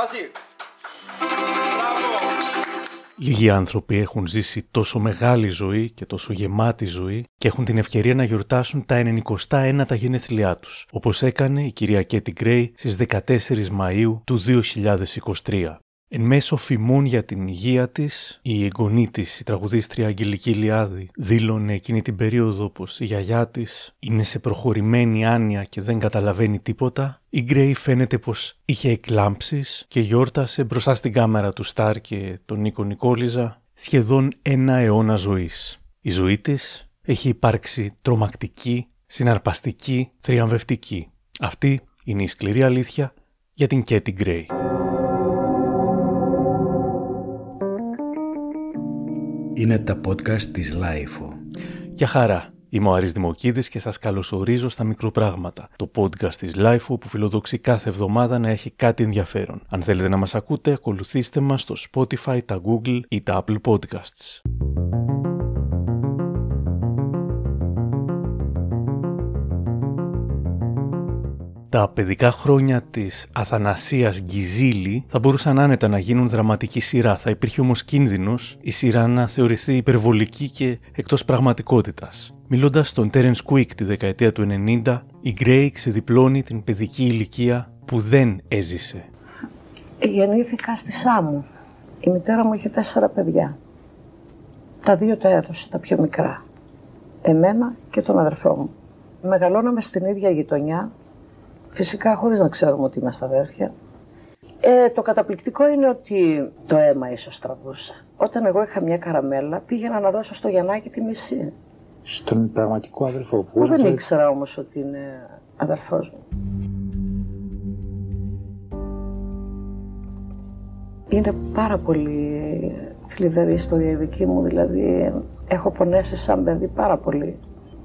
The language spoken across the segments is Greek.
Μαζί. Μπράβο. Λίγοι άνθρωποι έχουν ζήσει τόσο μεγάλη ζωή και τόσο γεμάτη ζωή και έχουν την ευκαιρία να γιορτάσουν τα 91 τα γενέθλιά τους, όπως έκανε η κυρία Κέτι Γκρέι στις 14 Μαΐου του 2023. Εν μέσω φημών για την υγεία της, η εγγονή της, η τραγουδίστρια Αγγελική Λιάδη, δήλωνε εκείνη την περίοδο πως η γιαγιά της είναι σε προχωρημένη άνοια και δεν καταλαβαίνει τίποτα. Η Γκρέι φαίνεται πως είχε εκλάμψεις και γιόρτασε μπροστά στην κάμερα του Σταρ και τον Νίκο Νικόλιζα σχεδόν ένα αιώνα ζωής. Η ζωή της έχει υπάρξει τρομακτική, συναρπαστική, θριαμβευτική. Αυτή είναι η σκληρή αλήθεια για την Καίτη Γκρέυ. Είναι τα podcast της LiFO. Γεια χαρά. Είμαι ο Άρης Δημοκίδης και σας καλωσορίζω στα Μικροπράγματα, το podcast της LiFO που φιλοδοξεί κάθε εβδομάδα να έχει κάτι ενδιαφέρον. Αν θέλετε να μας ακούτε, ακολουθήστε μας στο Spotify, τα Google ή τα Apple Podcasts. Τα παιδικά χρόνια της Αθανασίας Γκυζίλη θα μπορούσαν άνετα να γίνουν δραματική σειρά. Θα υπήρχε όμως κίνδυνος η σειρά να θεωρηθεί υπερβολική και εκτός πραγματικότητας. Μιλώντας στον Terence Quick τη δεκαετία του 90, η Γκρέι ξεδιπλώνει την παιδική ηλικία που δεν έζησε. Γεννήθηκα στη Σάμου. Η μητέρα μου είχε τέσσερα παιδιά. Τα δύο τα έδωσε, τα πιο μικρά. Εμένα και τον αδερφό μου. Μεγαλώναμε στην ίδια γειτονιά, φυσικά χωρίς να ξέρουμε ότι είμαστε αδέρφια. Ε, το καταπληκτικό είναι ότι το αίμα ίσως τραβούσε. Όταν εγώ είχα μια καραμέλα, πήγαινα να δώσω στο Γιαννάκη τη μισή. Στον πραγματικό αδερφό που Που δεν ήξερα όμως ότι είναι αδερφός μου. Είναι πάρα πολύ θλιβερή η ιστορία η δική μου, δηλαδή έχω πονέσει σαν παιδί πάρα πολύ.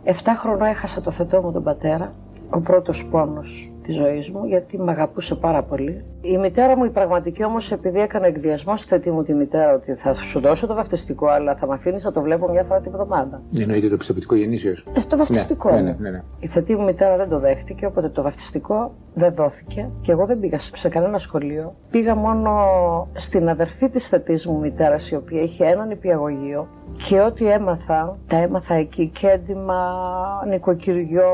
Εφτά χρονών έχασα το θετό μου τον πατέρα, ο πρώτος πόνος της ζωής μου, γιατί με αγαπούσε πάρα πολύ. Η μητέρα μου η πραγματική όμως, επειδή έκανε εκβιασμό στη θέτη μου τη μητέρα, ότι θα σου δώσω το βαφτιστικό, αλλά θα με αφήνεις να το βλέπω μια φορά τη βδομάδα. Εννοείται το πιστοποιητικό γεννήσεως. Ε, το βαφτιστικό Ναι, είναι. ναι, ναι, ναι. Η θετή μου μητέρα δεν το δέχτηκε, οπότε το βαφτιστικό δεν δόθηκε και εγώ δεν πήγα σε κανένα σχολείο. Πήγα μόνο στην αδερφή της θετής μου μητέρας, η οποία είχε έναν υπηαγωγείο και ό,τι έμαθα, τα έμαθα εκεί και έντοιμα, νοικοκυριό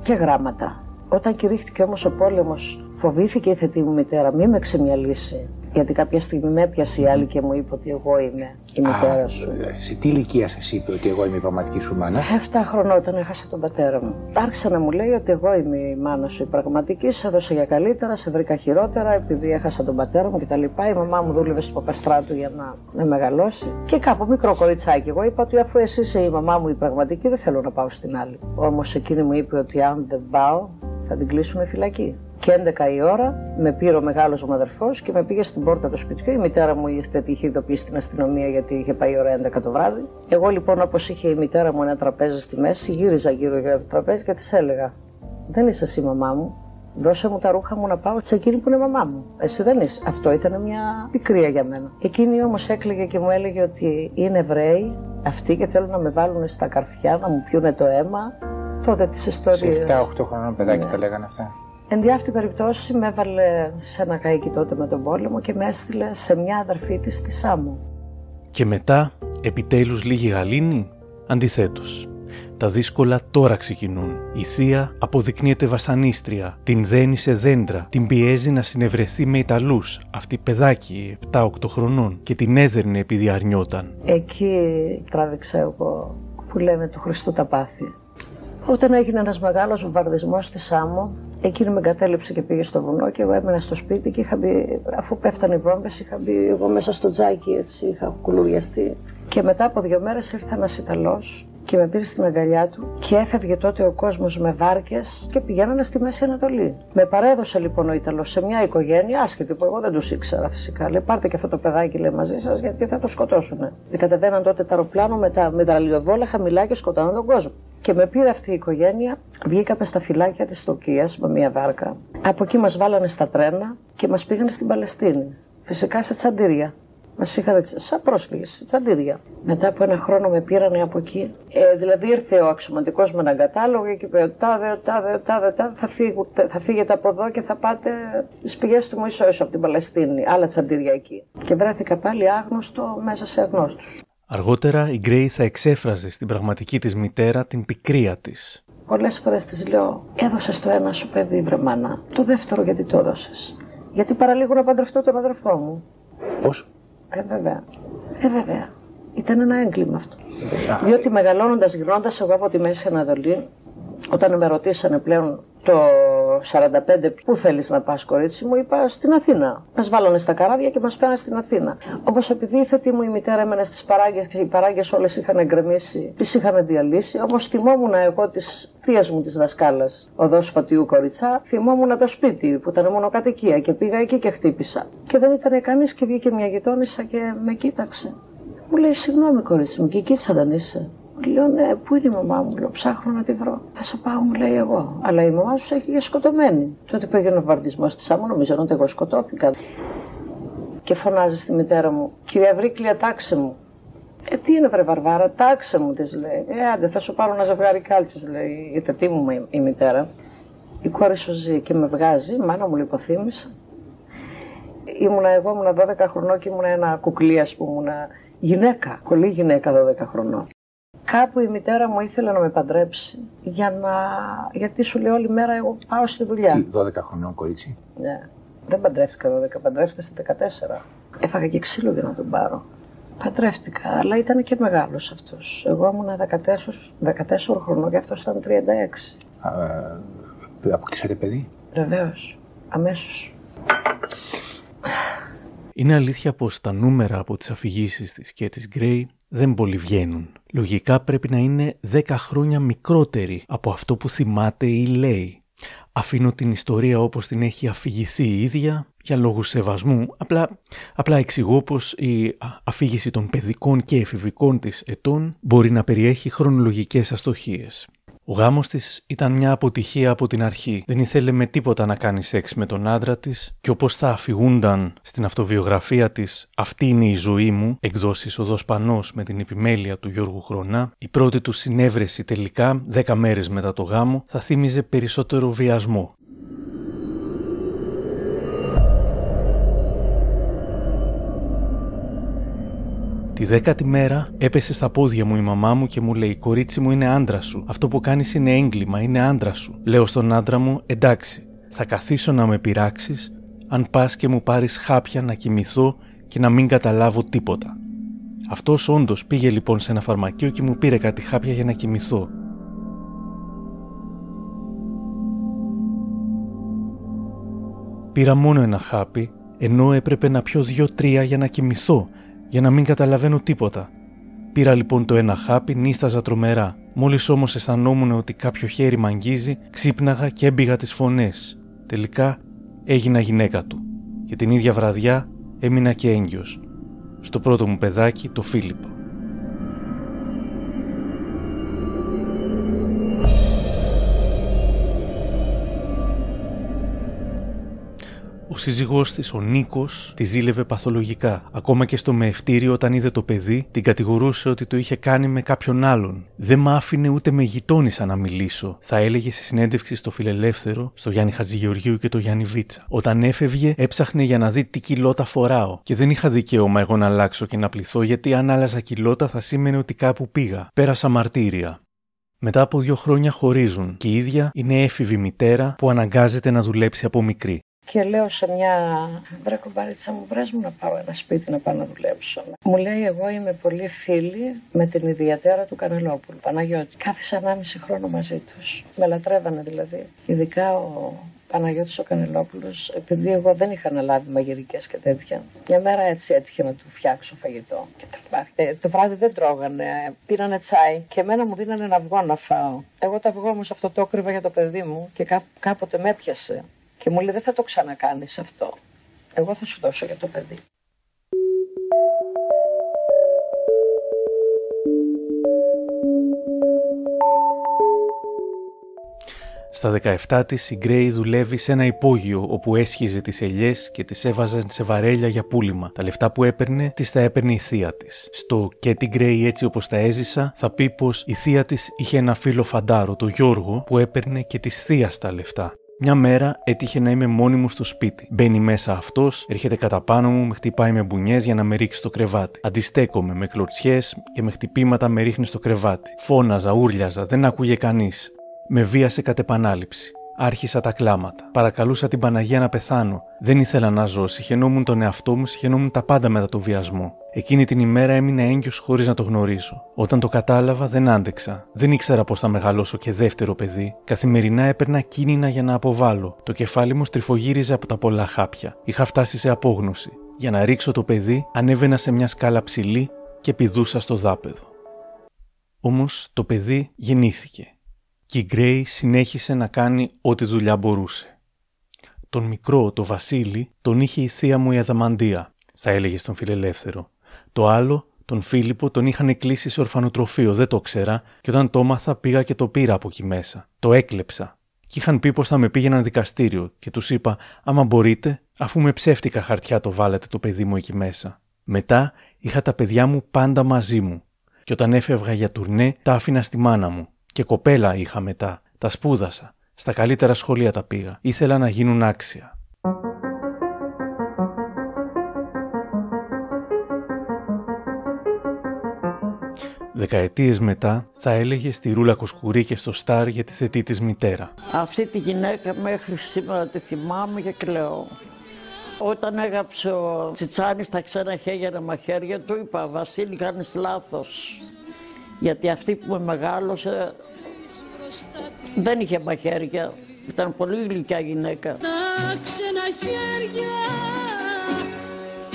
και γράμματα. Όταν κηρύχθηκε όμως ο πόλεμος, φοβήθηκε η θετή μου μητέρα, μη με ξεμιαλίσει. Γιατί κάποια στιγμή με έπιασε η άλλη και μου είπε ότι εγώ είμαι η μητέρα σου. Α, σε τι ηλικία σας είπε ότι εγώ είμαι η πραγματική σου μάνα; 7 χρονών όταν έχασα τον πατέρα μου. Άρχισε να μου λέει ότι εγώ είμαι η μάνα σου η πραγματική, σε έδωσα για καλύτερα, σε βρήκα χειρότερα επειδή έχασα τον πατέρα μου κτλ. Η μαμά μου δούλευε στο Παπαστράτου για να με μεγαλώσει. Και κάπου μικρό κοριτσάκι. Εγώ είπα ότι αφού εσύ είσαι η μαμά μου η πραγματική, δεν θέλω να πάω στην άλλη. Όμως εκείνη μου είπε ότι αν δεν πάω, θα την κλείσουμε φυλακή. Και 11 η ώρα με πήρε ο μεγάλος μου αδερφός και με πήγε στην πόρτα του σπιτιού. Η μητέρα μου είχε είχε ειδοποιήσει την αστυνομία γιατί είχε πάει η ώρα 11 το βράδυ. Εγώ λοιπόν, όπως είχε η μητέρα μου ένα τραπέζι στη μέση, γύριζα γύρω γύρω από το τραπέζι και της έλεγα: Δεν είσαι εσύ μαμά μου. Δώσε μου τα ρούχα μου να πάω σε εκείνη που είναι μαμά μου. Εσύ δεν είσαι. Αυτό ήταν μια πικρία για μένα. Εκείνη όμως έκλαιγε και μου έλεγε ότι είναι Εβραίοι αυτοί και θέλουν να με βάλουν στα καρφιά, να μου πιούνε το αίμα. Τότε τι ιστορίε. Σε 7-8 χρονών παιδάκι Ναι. τα λέγανε αυτά. Εν δι' αυτή περιπτώσει με έβαλε σε ένα καίκι τότε με τον πόλεμο και με έστειλε σε μια αδερφή της στη Σάμο. Και μετά, επιτέλους λίγη γαλήνη, αντιθέτως. Τα δύσκολα τώρα ξεκινούν. Η θεία αποδεικνύεται βασανίστρια, την δένει σε δέντρα, την πιέζει να συνευρεθεί με Ιταλούς, αυτή παιδάκι 7-8 χρονών και την έδερνε επειδή αρνιόταν. Εκεί τράβηξα εγώ που λένε του Χριστού τα πάθη. Όταν έγινε ένας μεγάλος βομβαρδισμός στη Σάμο, εκείνη με εγκατέλειψε και πήγε στο βουνό και εγώ έμεινα στο σπίτι και είχα μπει, αφού πέφτανε οι βόμβες, είχα μπει εγώ μέσα στο τζάκι έτσι, είχα κουλουριαστεί. Και μετά από δύο μέρες ήρθε ένας Ιταλός και με πήρε στην αγκαλιά του και έφευγε τότε ο κόσμος με βάρκες και πηγαίνανε στη Μέση Ανατολή. Με παρέδωσε λοιπόν ο Ιταλός σε μια οικογένεια, άσχετη που εγώ δεν τους ήξερα φυσικά. Λέει πάρτε και αυτό το παιδάκι λέει, μαζί σας γιατί θα το σκοτώσουνε. Κατεβαίναν τότε τα αεροπλάνο με τα μεταλλιοδόλα χαμηλά και σκοτώναν τον κόσμο. Και με πήρε αυτή η οικογένεια, βγήκαμε στα φυλάκια της Τοκίας με μια βάρκα. Από εκεί μας βάλανε στα τρένα και μας πήγανε στην Παλαιστίνη. Φυσικά σε τσαντήρια. Μας είχαν σαν πρόσφυγες, τσαντήρια. Μετά από ένα χρόνο με πήρανε από εκεί. Ε, δηλαδή ήρθε ο αξιωματικός με έναν κατάλογο και είπε: Τάδε, τάδε, τάδε, τάδε, θα, φύγετε, θα φύγετε από εδώ και θα πάτε στις πηγές του Μωησόησου από την Παλαιστίνη. Άλλα τσαντήρια εκεί. Και βρέθηκα πάλι άγνωστο μέσα σε αγνώστους. Αργότερα η Γκρέι θα εξέφραζε στην πραγματική της μητέρα την πικρία της. Πολλές φορές της λέω, έδωσες το ένα σου παιδί βρε μάνα. Το δεύτερο γιατί το έδωσες; Γιατί παραλίγο να παντρευτώ τον αδερφό μου. Πώς; Ε, βέβαια. Ε, βέβαια. Ήταν ένα έγκλημα αυτό. Διότι μεγαλώνοντας, γυρνώντας εγώ από τη Μέση Ανατολή, όταν με ρωτήσανε πλέον το 45 πού θέλεις να πας, κορίτσι μου, είπα στην Αθήνα. Μας βάλανε στα καράβια και μας φέρανε στην Αθήνα. Όμω επειδή η θέτη μου η μητέρα έμενε στις παράγκες και οι παράγκες όλες είχαν εγκρεμίσει, τις είχαν διαλύσει, όμως θυμόμουν εγώ τη θεία μου τη δασκάλα, οδό Φωτιού Κοριτσά, θυμόμουν το σπίτι που ήταν μόνο κατοικία και πήγα εκεί και χτύπησα. Και δεν ήταν κανείς και βγήκε μια γειτόνισσα και με κοίταξε. Μου λέει, συγγνώμη κορίτσι μου, και εκεί δεν είσαι. Λέω, ναι, πού είναι η μαμά μου, λέω, ψάχνω να τη βρω. Θα σε πάω, μου λέει εγώ. Αλλά η μαμά σου έχει σκοτωμένη. Τότε πήγαινε ο βαρδισμός τη άμμο, νομίζω ότι εγώ σκοτώθηκα. Και φωνάζει στη μητέρα μου, κυρία Βρύκλια, τάξε μου. Ε, τι είναι, βρε Βαρβάρα, τάξε μου, της λέει. Ε, άντε, θα σου πάρω ένα ζευγάρι κάλτσες, λέει η τετή μου η μητέρα. Η κόρη σου ζει και με βγάζει, η μάνα μου λιποθύμησα. Ήμουνα εγώ, ήμουνα 12 χρονών και ήμουνα ένα κουκλί, ας πούμε, ήμουνα γυναίκα, κολλή γυναίκα 12 χρονών. Κάπου η μητέρα μου ήθελε να με παντρέψει για να... γιατί σου λέει όλη μέρα εγώ πάω στη δουλειά. 12 χρονών κορίτσι; Ναι. Δεν παντρεύτηκα 12, παντρεύτηκα στα 14. Έφαγα και ξύλο για να τον πάρω. Παντρεύτηκα, αλλά ήταν και μεγάλος αυτός. Εγώ ήμουν 14, 14 χρονών και αυτός ήταν 36. Ε, αποκτήσατε παιδί; Βεβαίως. αμέσως. Είναι αλήθεια πως τα νούμερα από τις αφηγήσεις της και της Γκρέι δεν πολύ βγαίνουν. Λογικά πρέπει να είναι 10 χρόνια μικρότερη από αυτό που θυμάται ή λέει. Αφήνω την ιστορία όπως την έχει αφηγηθεί η ίδια για λόγους σεβασμού, απλά, απλά εξηγώ πως η αφήγηση των παιδικών και εφηβικών της ετών μπορεί να περιέχει χρονολογικές αστοχίες. Ο γάμος της ήταν μια αποτυχία από την αρχή. Δεν ήθελε με τίποτα να κάνει σεξ με τον άντρα της και όπως θα αφηγούνταν στην αυτοβιογραφία της «Αυτή είναι η ζωή μου», εκδόσεις οδός Πανός με την επιμέλεια του Γιώργου Χρονά, η πρώτη του συνέβρεση τελικά, δέκα μέρες μετά το γάμο, θα θύμιζε περισσότερο βιασμό. Τη δέκατη μέρα έπεσε στα πόδια μου η μαμά μου και μου λέει: Κορίτσι μου είναι άντρα σου. Αυτό που κάνεις είναι έγκλημα, είναι άντρα σου. Λέω στον άντρα μου: Εντάξει, θα καθίσω να με πειράξεις αν πας και μου πάρεις χάπια να κοιμηθώ και να μην καταλάβω τίποτα. Αυτός όντως πήγε λοιπόν σε ένα φαρμακείο και μου πήρε κάτι χάπια για να κοιμηθώ. Πήρα μόνο ένα χάπι, ενώ έπρεπε να πιω δύο-τρία για να κοιμηθώ για να μην καταλαβαίνω τίποτα. Πήρα λοιπόν το ένα χάπι, νίσταζα τρομερά. Μόλις όμως αισθανόμουν ότι κάποιο χέρι μ' αγγίζει, ξύπναγα και έμπηγα τις φωνές. Τελικά έγινα γυναίκα του. Και την ίδια βραδιά έμεινα και έγκυος. Στο πρώτο μου παιδάκι, το Φίλιππο. Σύζυγός της, ο Νίκος, τη ζήλευε παθολογικά. Ακόμα και στο μεευτήριο, όταν είδε το παιδί, την κατηγορούσε ότι το είχε κάνει με κάποιον άλλον. Δεν μ' άφηνε ούτε με γειτόνισσα να μιλήσω, θα έλεγε σε συνέντευξη στο Φιλελεύθερο, στο Γιάννη Χατζηγεωργίου και το Γιάννη Βίτσα. Όταν έφευγε, έψαχνε για να δει τι κιλότα φοράω. Και δεν είχα δικαίωμα εγώ να αλλάξω και να πληθώ, γιατί αν άλλαζα κιλότα θα σήμαινε ότι κάπου πήγα. Πέρασα μαρτύρια. Μετά από δύο χρόνια χωρίζουν και η ίδια είναι έφηβη μητέρα που αναγκάζεται να δουλέψει από μικρή. Και λέω σε μια βρε κομπάριτσα μου, βρες μου να πάω ένα σπίτι να πάω να δουλέψω. Μου λέει εγώ είμαι πολύ φίλη με την ιδιαίτερα του Κανελόπουλου, Παναγιώτη. Κάθισα 1,5 χρόνο μαζί τους. Με λατρεύανε δηλαδή. Ειδικά ο Παναγιώτης ο Κανελόπουλος, επειδή εγώ δεν είχα αναλάβει μαγειρικές και τέτοια. Μια μέρα έτσι έτυχε να του φτιάξω φαγητό. Και ε, το βράδυ δεν τρώγανε, πήρανε τσάι και εμένα μου δίνανε ένα αυγό να φάω. Εγώ το αυγό μου αυτό το κρύβα για το παιδί μου και κάποτε με έπιασε. Και μου λέει δεν θα το ξανακάνεις αυτό. Εγώ θα σου δώσω για το παιδί. Στα 17 τη, η Γκρέι δουλεύει σε ένα υπόγειο όπου έσχιζε τις ελιές και τις έβαζαν σε βαρέλια για πούλημα. Τα λεφτά που έπαιρνε, τη τα έπαιρνε η θεία της. Στο και την Γκρέι έτσι όπως τα έζησα, θα πει πως η θεία της είχε ένα φίλο φαντάρο, το Γιώργο, που έπαιρνε και της θεία τα λεφτά. Μια μέρα έτυχε να είμαι μόνη μου στο σπίτι. Μπαίνει μέσα αυτός, έρχεται κατά πάνω μου, με χτυπάει με μπουνιές για να με ρίξει στο κρεβάτι. Αντιστέκομαι με κλωτσιές και με χτυπήματα με ρίχνει στο κρεβάτι. Φώναζα, ούρλιαζα, δεν άκουγε κανείς. Με βίασε κατ' επανάληψη. Άρχισα τα κλάματα. Παρακαλούσα την Παναγία να πεθάνω. Δεν ήθελα να ζω. Συχαινόμουν τον εαυτό μου, συχαινόμουν τα πάντα μετά το βιασμό. Εκείνη την ημέρα έμεινα έγκυος χωρίς να το γνωρίζω. Όταν το κατάλαβα, δεν άντεξα. Δεν ήξερα πώς θα μεγαλώσω και δεύτερο παιδί. Καθημερινά έπαιρνα κίνηνα για να αποβάλω. Το κεφάλι μου στριφογύριζε από τα πολλά χάπια. Είχα φτάσει σε απόγνωση. Για να ρίξω το παιδί, ανέβαινα σε μια σκάλα ψηλή και πηδούσα στο δάπεδο. Όμως το παιδί γεννήθηκε και η Γκρέι συνέχισε να κάνει ό,τι δουλειά μπορούσε. Τον μικρό, το Βασίλη, τον είχε η θεία μου η Αδαμαντία, θα έλεγε στον φιλελεύθερο. Το άλλο, τον Φίλιππο, τον είχαν κλείσει σε ορφανοτροφείο, δεν το ξέρα, και όταν το έμαθα πήγα και το πήρα από εκεί μέσα. Το έκλεψα. Και είχαν πει πως θα με πήγαιναν δικαστήριο, και τους είπα: Άμα μπορείτε, αφού με ψεύτικα χαρτιά το βάλετε το παιδί μου εκεί μέσα. Μετά είχα τα παιδιά μου πάντα μαζί μου. Και όταν έφευγα για τουρνέ, τα άφηνα στη μάνα μου. Και κοπέλα είχα μετά. Τα σπούδασα. Στα καλύτερα σχολεία τα πήγα. Ήθελα να γίνουν άξια. Δεκαετίες μετά θα έλεγε στη Ρούλα Κοσκουρή και στο Στάρ για τη θετή της μητέρα. Αυτή τη γυναίκα μέχρι σήμερα τη θυμάμαι και κλαίω. Όταν έγραψε ο Τσιτσάνης τα ξένα χέρια μαχαίρια του είπα «Βασίλη κάνεις λάθος». Γιατί αυτή που με μεγάλωσε δεν είχε μαχαίρια. Ήταν πολύ γλυκιά γυναίκα. Τα ξένα χέρια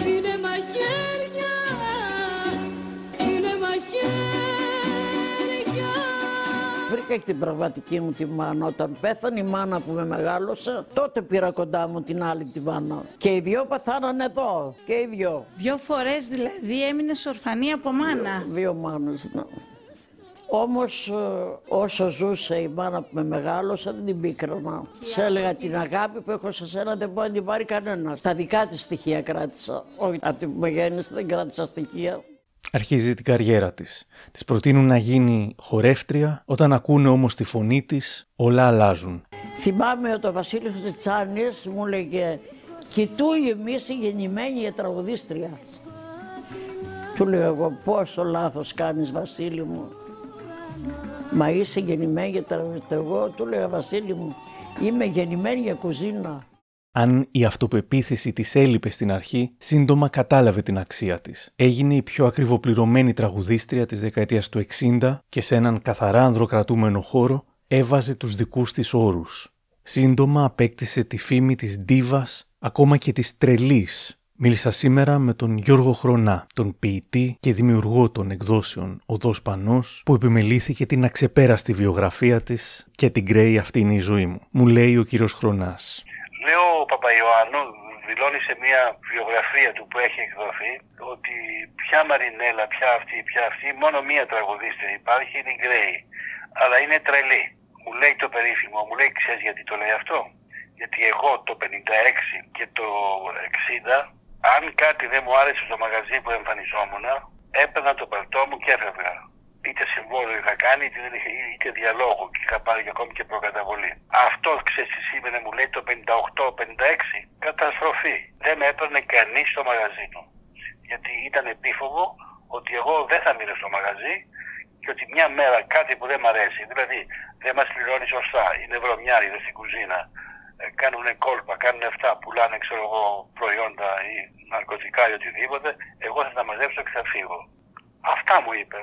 είναι μαχαίρια, είναι μαχαίρια. Βρήκα και την πραγματική μου τη μάνα. Όταν πέθανε η μάνα που με μεγάλωσε, τότε πήρα κοντά μου την άλλη τη μάνα. Και οι δυο παθάνανε εδώ. Και οι δυο. Δυο φορές δηλαδή έμεινες ορφανή από μάνα. Δύο, δύο μάνες, ναι. Όμως ε, όσο ζούσε η μάνα που με μεγάλωσε δεν την πίκρανα. Σε έλεγα την αγάπη που έχω σε σένα δεν μπορεί να την πάρει κανένας. Τα δικά της στοιχεία κράτησα. Όχι αυτή που με γέννησε δεν κράτησα στοιχεία. Αρχίζει την καριέρα της. Της προτείνουν να γίνει χορεύτρια, όταν ακούνε όμως τη φωνή της όλα αλλάζουν. Θυμάμαι ότι ο Βασίλης Τσάνης μου λέγε «Κοιτού εμείς η γεννημένη για τραγουδίστρια». Του λέω εγώ πόσο λάθος κάνεις Βασίλη μου. Μα είσαι γεννημένη για τραγουδιστή. Εγώ του λέω Βασίλη μου, είμαι γεννημένη για κουζίνα. Αν η αυτοπεποίθηση της έλειπε στην αρχή, σύντομα κατάλαβε την αξία της. Έγινε η πιο ακριβοπληρωμένη τραγουδίστρια της δεκαετίας του 60 και σε έναν καθαρά ανδροκρατούμενο χώρο έβαζε τους δικούς της όρους. Σύντομα απέκτησε τη φήμη της ντίβας, ακόμα και της τρελής, Μίλησα σήμερα με τον Γιώργο Χρονά, τον ποιητή και δημιουργό των εκδόσεων Οδός Πανός, που επιμελήθηκε την αξεπέραστη βιογραφία της και την κρέει αυτή είναι η ζωή μου. Μου λέει ο κύριος Χρονάς. Λέω ο Παπαϊωάννου, δηλώνει σε μια βιογραφία του που έχει εκδοθεί ότι πια Μαρινέλα, πια αυτή, πια αυτή, μόνο μία τραγουδίστρια υπάρχει, είναι η Γκρέη. Αλλά είναι τρελή. Μου λέει το περίφημο, μου λέει ξέρεις γιατί το λέει αυτό; Γιατί εγώ το 56 και το 60 αν κάτι δεν μου άρεσε στο μαγαζί που εμφανιζόμουν, έπαιρνα το παλτό μου και έφευγα. Είτε συμβόλαιο είχα κάνει, είτε, είτε διαλόγο και είχα πάρει ακόμη και προκαταβολή. Αυτός ξέρεις τι σήμαινε, μου λέει το 58-56, καταστροφή. Δεν με έπαιρνε κανείς στο μαγαζί του. Γιατί ήταν επίφοβο ότι εγώ δεν θα μείνω στο μαγαζί και ότι μια μέρα κάτι που δεν μ' αρέσει, δηλαδή δεν μας πληρώνει σωστά, είναι βρωμιάριδο στην κουζίνα, ε, κάνουν κόλπα, κάνουν αυτά, πουλάνε ξέρω εγώ προϊόντα ή ναρκωτικά ή οτιδήποτε, εγώ θα τα μαζέψω και θα φύγω. Αυτά μου είπε.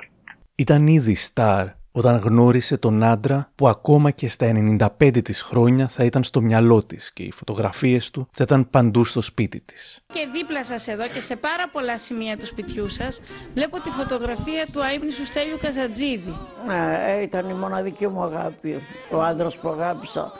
Ήταν ήδη στάρ όταν γνώρισε τον άντρα που ακόμα και στα 95 της χρόνια θα ήταν στο μυαλό της και οι φωτογραφίες του θα ήταν παντού στο σπίτι της. Και δίπλα σας εδώ και σε πάρα πολλά σημεία του σπιτιού σας βλέπω τη φωτογραφία του αείμνησου Στέλιου Καζατζίδη. Ναι, ήταν η μοναδική μου αγάπη, ο άντρας που αγάπησα.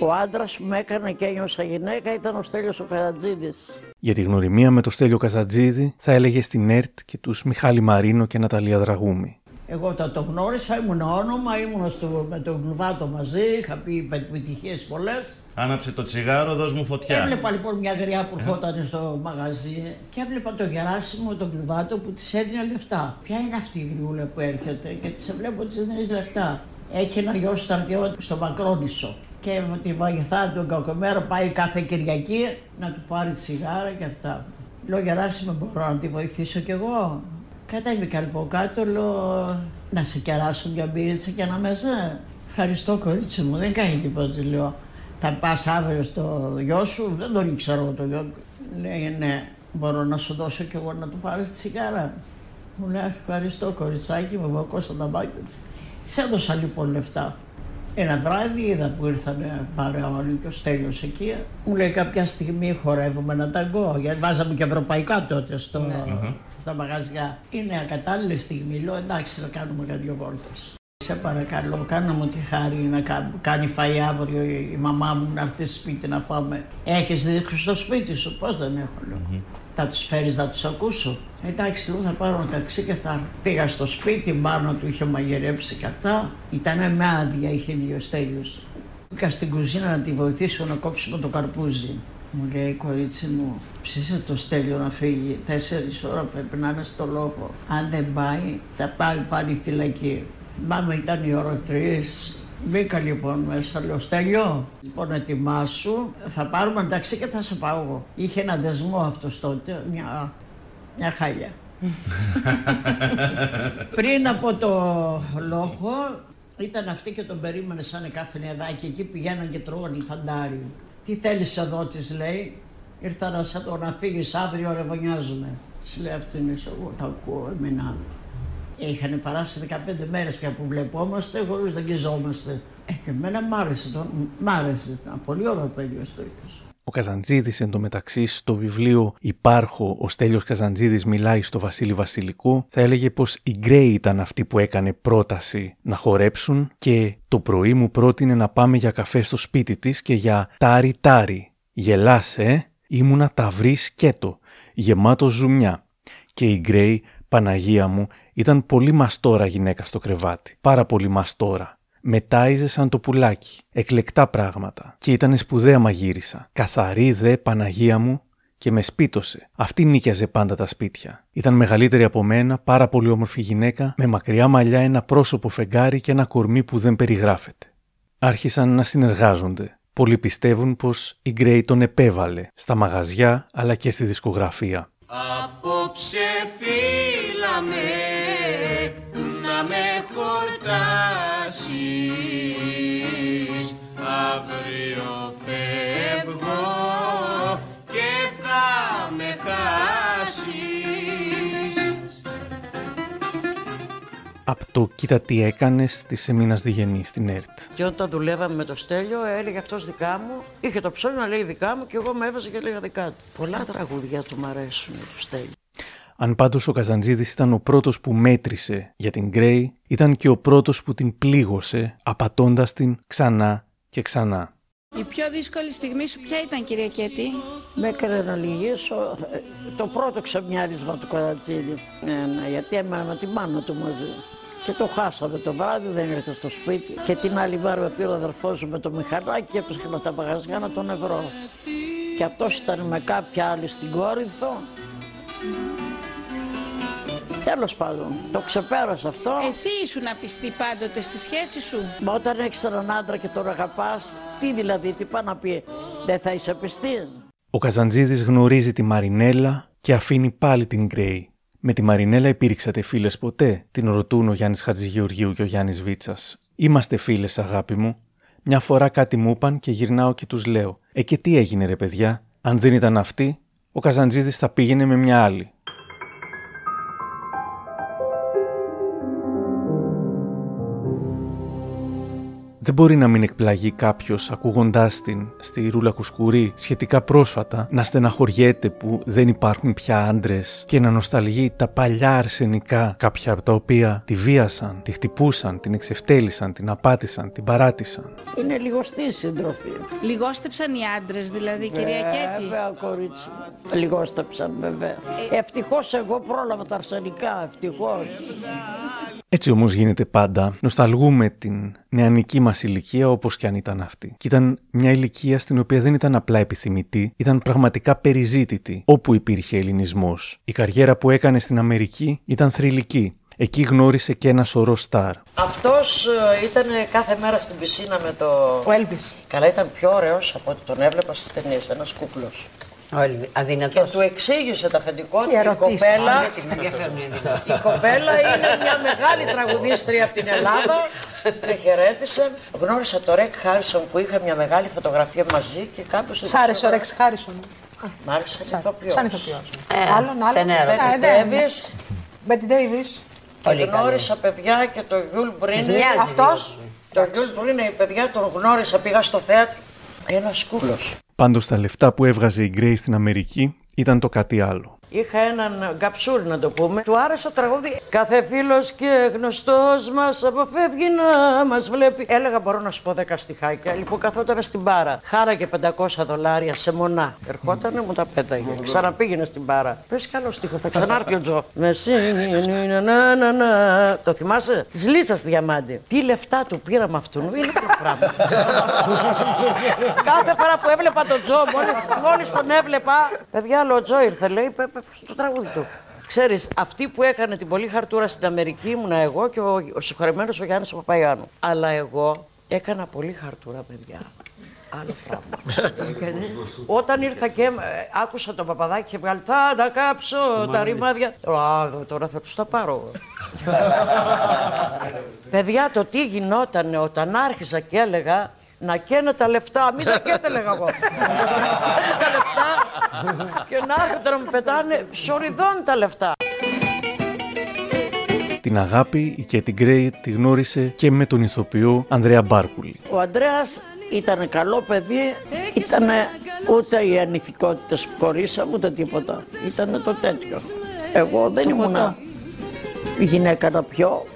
Ο άντρας που με έκανε και ένιωσα γυναίκα ήταν ο Στέλιος ο Καζατζίδης. Για τη γνωριμία με τον Στέλιο Καζατζίδη θα έλεγε στην ΕΡΤ και τους Μιχάλη Μαρίνο και Ναταλία Δραγούμη. Εγώ όταν το γνώρισα ήμουν όνομα, ήμουν στο, με τον Κλουβάτο μαζί, είχα πει επιτυχίες πολλές. Άναψε το τσιγάρο, δώσ' μου φωτιά. Έβλεπα λοιπόν μια γριά που ερχόταν στο μαγαζί και έβλεπα το Γεράσιμο τον Κλουβάτο που της έδινε λεφτά. Ποια είναι αυτή η γριούλα που έρχεται και της βλέπω ότι της δίνει λεφτά. Έχει ένα γιο στρατιώτη στο Μακρόνισο και τη βοηθά τον κακομέρο πάει κάθε Κυριακή να του πάρει τσιγάρα και αυτά. Λέω Γεράσιμο μπορώ να τη βοηθήσω κι εγώ. Κατέβηκα λοιπόν κάτω, λέω να σε κεράσω μια μπύριτσα και ένα μεζέ. Ευχαριστώ κορίτσι μου, δεν κάνει τίποτα, λέω. Θα πας αύριο στο γιο σου, δεν τον ήξερα το γιο. Λέει ναι, μπορώ να σου δώσω κι εγώ να του πάρεις τη τσιγάρα. Μου λέει ευχαριστώ κοριτσάκι μου, εγώ τα μπάκια της. Της έδωσα λοιπόν λεφτά. Ένα βράδυ είδα που ήρθαν πάρα όλοι και ο Στέλιος εκεί. Μου λέει κάποια στιγμή χορεύουμε ένα ταγκό, γιατί βάζαμε και ευρωπαϊκά τότε στο, ναι. Στα μαγαζιά. Είναι ακατάλληλη στιγμή, λέω εντάξει θα κάνουμε για δύο βόλτες. Σε παρακαλώ, κάνε μου τη χάρη να κάνει φαΐ αύριο η μαμά μου να έρθει σπίτι να φάμε. Έχεις δίσκο στο σπίτι σου, πώς δεν έχω λέω. Mm-hmm. Θα τους φέρεις να τους ακούσω; Εντάξει, λέω θα πάρω ένα ταξί και θα πήγα στο σπίτι, μάλλον του είχε μαγειρέψει και αυτά. Ήταν με άδεια, είχε δύο στέλιους. Πήγα στην κουζίνα να τη βοηθήσω να κόψουμε το καρπούζι. Μου λέει κορίτσι μου, ψήσε το στέλιο να φύγει. Τέσσερις ώρα πρέπει να είναι στο λόγο. Αν δεν πάει, θα πάει πάλι φυλακή. Μάμα ήταν η ώρα τρεις. Μπήκα λοιπόν μέσα, λέω Στέλιο, λοιπόν ετοιμάσου, θα πάρουμε εντάξει και θα σε πάω εγώ. Είχε ένα δεσμό αυτός τότε, μια, μια χάλια. Πριν από το λόγο ήταν αυτή και τον περίμενε σαν κάθε νεδάκι, εκεί πηγαίναν και τρώγαν φαντάρι. Τι θέλεις εδώ, της λέει. Ήρθα να σε το να φύγεις αύριο, ρεβονιάζουμε. Της λέει αυτή είναι, εγώ τα ακούω, εμένα. Είχαν περάσει 15 μέρες πια που βλεπόμαστε, χωρί να αγγιζόμαστε. Ε, και εμένα μ' άρεσε. Το, μ' άρεσε. Ήταν πολύ ωραίο παιδί ο Στέλιος. Ο Καζαντζίδης εντωμεταξύ στο βιβλίο Υπάρχω, ο Στέλιος Καζαντζίδης μιλάει στο Βασίλη Βασιλικού, θα έλεγε πως η Γκρέι ήταν αυτή που έκανε πρόταση να χορέψουν και το πρωί μου πρότεινε να πάμε για καφέ στο σπίτι της και για τάρι τάρι. Γελάσε, ε; ήμουνα ταυρί σκέτο, γεμάτο ζουμιά. Και η Γκρέι, Παναγία μου, ήταν πολύ μαστόρα γυναίκα στο κρεβάτι. Πάρα πολύ μαστόρα. Μετάιζε σαν το πουλάκι. Εκλεκτά πράγματα. Και ήταν σπουδαία μαγείρισα. Καθαρή δε Παναγία μου και με σπίτωσε. Αυτή νίκιαζε πάντα τα σπίτια. Ήταν μεγαλύτερη από μένα, πάρα πολύ όμορφη γυναίκα, με μακριά μαλλιά, ένα πρόσωπο φεγγάρι και ένα κορμί που δεν περιγράφεται. Άρχισαν να συνεργάζονται. Πολλοί πιστεύουν πως η Γκρέι τον επέβαλε στα μαγαζιά αλλά και στη δισκογραφία. Απόψε φύλαμε να με χορτάσεις Αύριο φεύγω και θα με χάσεις από το «Κοίτα τι έκανες» της Εμίνας Διγενή στην ΕΡΤ. Και όταν δουλεύαμε με το Στέλιο έλεγε αυτός δικά μου, είχε το ψώνιο να λέει δικά μου και εγώ με έβαζα και έλεγα δικά του. Πολλά τραγούδια του μ' αρέσουν του Στέλιο. Αν πάντως ο Καζαντζίδης ήταν ο πρώτος που μέτρησε για την Γκρέι, ήταν και ο πρώτος που την πλήγωσε, απατώντας την ξανά και ξανά. Η πιο δύσκολη στιγμή σου ποια ήταν κυρία Κέτη; Με έκανε να λυγίσω ε, το πρώτο ξεμιάρισμα του Καζαντζίδη, ε, γιατί έμενα με τη μάνα του μαζί. Και το χάσαμε το βράδυ, δεν ήρθε στο σπίτι. Και την άλλη μέρα με πήρε ο αδερφός μου με το μηχανάκι και έπεσε με τα μαγαζιά να τον ευρώ. Και αυτός ήταν με κάποια άλλη στην Κόρυθο. Τέλος πάντων, το ξεπέρασα αυτό. Εσύ ήσουν πιστή πάντοτε στη σχέση σου; Μα όταν έχει έναν άντρα και τον αγαπάς, τι δηλαδή, τι πάει να πει, δεν θα είσαι πιστή. Ο Καζαντζίδης γνωρίζει τη Μαρινέλα και αφήνει πάλι την Γκρέι. Με τη Μαρινέλα υπήρξατε φίλες ποτέ, την ρωτούν ο Γιάννης Χατζηγεωργίου και ο Γιάννης Βίτσας. Είμαστε φίλες, αγάπη μου. Μια φορά κάτι μου είπαν και γυρνάω και τους λέω: Ε, και τι έγινε, ρε παιδιά, αν δεν ήταν αυτή, ο Καζαντζίδης θα πήγαινε με μια άλλη. Δεν μπορεί να μην εκπλαγεί κάποιος ακούγοντάς την στη Ρούλα Κουσκουρή σχετικά πρόσφατα να στεναχωριέται που δεν υπάρχουν πια άντρες και να νοσταλγεί τα παλιά αρσενικά κάποια από τα οποία τη βίασαν, τη χτυπούσαν, την εξευτέλισαν, την απάτησαν, την παράτησαν. Είναι λιγοστή συντροφή. Λιγόστεψαν οι άντρες δηλαδή, κυρία Κέτη; Βέβαια, κορίτσι. Λιγόστεψαν, βέβαια. Ευτυχώς εγώ πρόλαβα τα αρσενικά, ευτυχώς. Έτσι όμως γίνεται πάντα. Νοσταλγούμε την νεανική μας ηλικία όπως και αν ήταν αυτή. Και ήταν μια ηλικία στην οποία δεν ήταν απλά επιθυμητή, ήταν πραγματικά περιζήτητη όπου υπήρχε ελληνισμός. Η καριέρα που έκανε στην Αμερική ήταν θρηλυκή. Εκεί γνώρισε και ένα σωρό στάρ. Αυτός ε, ήταν κάθε μέρα στην πισίνα με το... Ο Έλβης. Καλά ήταν πιο ωραίος από ό,τι τον έβλεπα στις ταινίες, ένας κούκλος. Ο Έλβης. Και Αδυνατός. του εξήγησε τα αφεντικό του Τι η ερωτήσεις. κοπέλα. Τι με ενδιαφέρουν οι αδυνατοί. Η κοπέλα είναι μια μεγάλη τραγουδίστρια από την Ελλάδα. Με χαιρέτησε. Γνώρισα τον Ρεκ Χάρισον που είχε μια μεγάλη φωτογραφία μαζί και κάποιο. Σ' άρεσε ο Ρεξ Χάρισον; Μ' άρεσε σαν ηθοποιός. Σαν ηθοποιός. Ε, Άλλον, άλλον. Σε νερό. Ε, Μπέτι ναι, ναι. Ντέβις. Μπέτι Ντέιβις. Και γνώρισα παιδιά και το Γιουλ Μπρίνερ. μοιάζει Αυτός; Το Γιουλ Μπρίνερ, οι παιδιά τον γνώρισα, πήγα στο θέατρο. Ένας κούκλος. Πάντως τα λεφτά που έβγαζε η Γκρέυ στην Αμερική ήταν το κάτι άλλο. Είχα έναν καψούρη να το πούμε. Του άρεσε το τραγούδι. Κάθε φίλος και γνωστός μας αποφεύγει να μας βλέπει. Έλεγα μπορώ να σου πω 10 στιχάκια. Λοιπόν, καθόταν στην μπάρα. Χάλαγε 500 δολάρια σε μονά. Ερχότανε, μου τα πέταγε. Ξαναπήγαινε στην μπάρα. Πες καλό στίχο, θα ξανάρθει ο Τζο. Με σύνη, να, να, να, να. Το θυμάσαι; Της Λίτσας Διαμάντη. Τι λεφτά του πήραμε αυτού. Είναι το πράγμα. Κάθε φορά που έβλεπα τον Τζο, μόλι τον έβλεπα. Παιδιά, άλλο ο Τζο ήρθε, λέει, πε- πε- στο τραγούδι του. Ξέρεις, αυτή που έκανε την πολλή χαρτούρα στην Αμερική ήμουν εγώ και ο, ο συγχωρεμένος ο Γιάννης ο Παπαϊάνου. Αλλά εγώ έκανα πολύ χαρτούρα, παιδιά. Άλλο πράγμα. Όταν ήρθα και ε, άκουσα τον Παπαδάκη και βγάλει θα τα κάψω τα ρημάδια. Α, τώρα θα τους τα πάρω. Παιδιά, το τι γινόταν όταν άρχισα και έλεγα να καίνε τα λεφτά. Μην τα καίτε, λέγα εγώ. τα λεφτά και να έρχονται να μου πετάνε σοριδών τα λεφτά. Την αγάπη η Κέτι Γκρέι τη γνώρισε και με τον ηθοποιό Ανδρέα Μπάρκουλη. Ο Ανδρέας ήταν καλό παιδί, ήταν ούτε οι ανηθικότητες που χωρίσαμε, ούτε τίποτα. Ήταν το τέτοιο. Εγώ δεν ήμουνα η γυναίκα να πιω.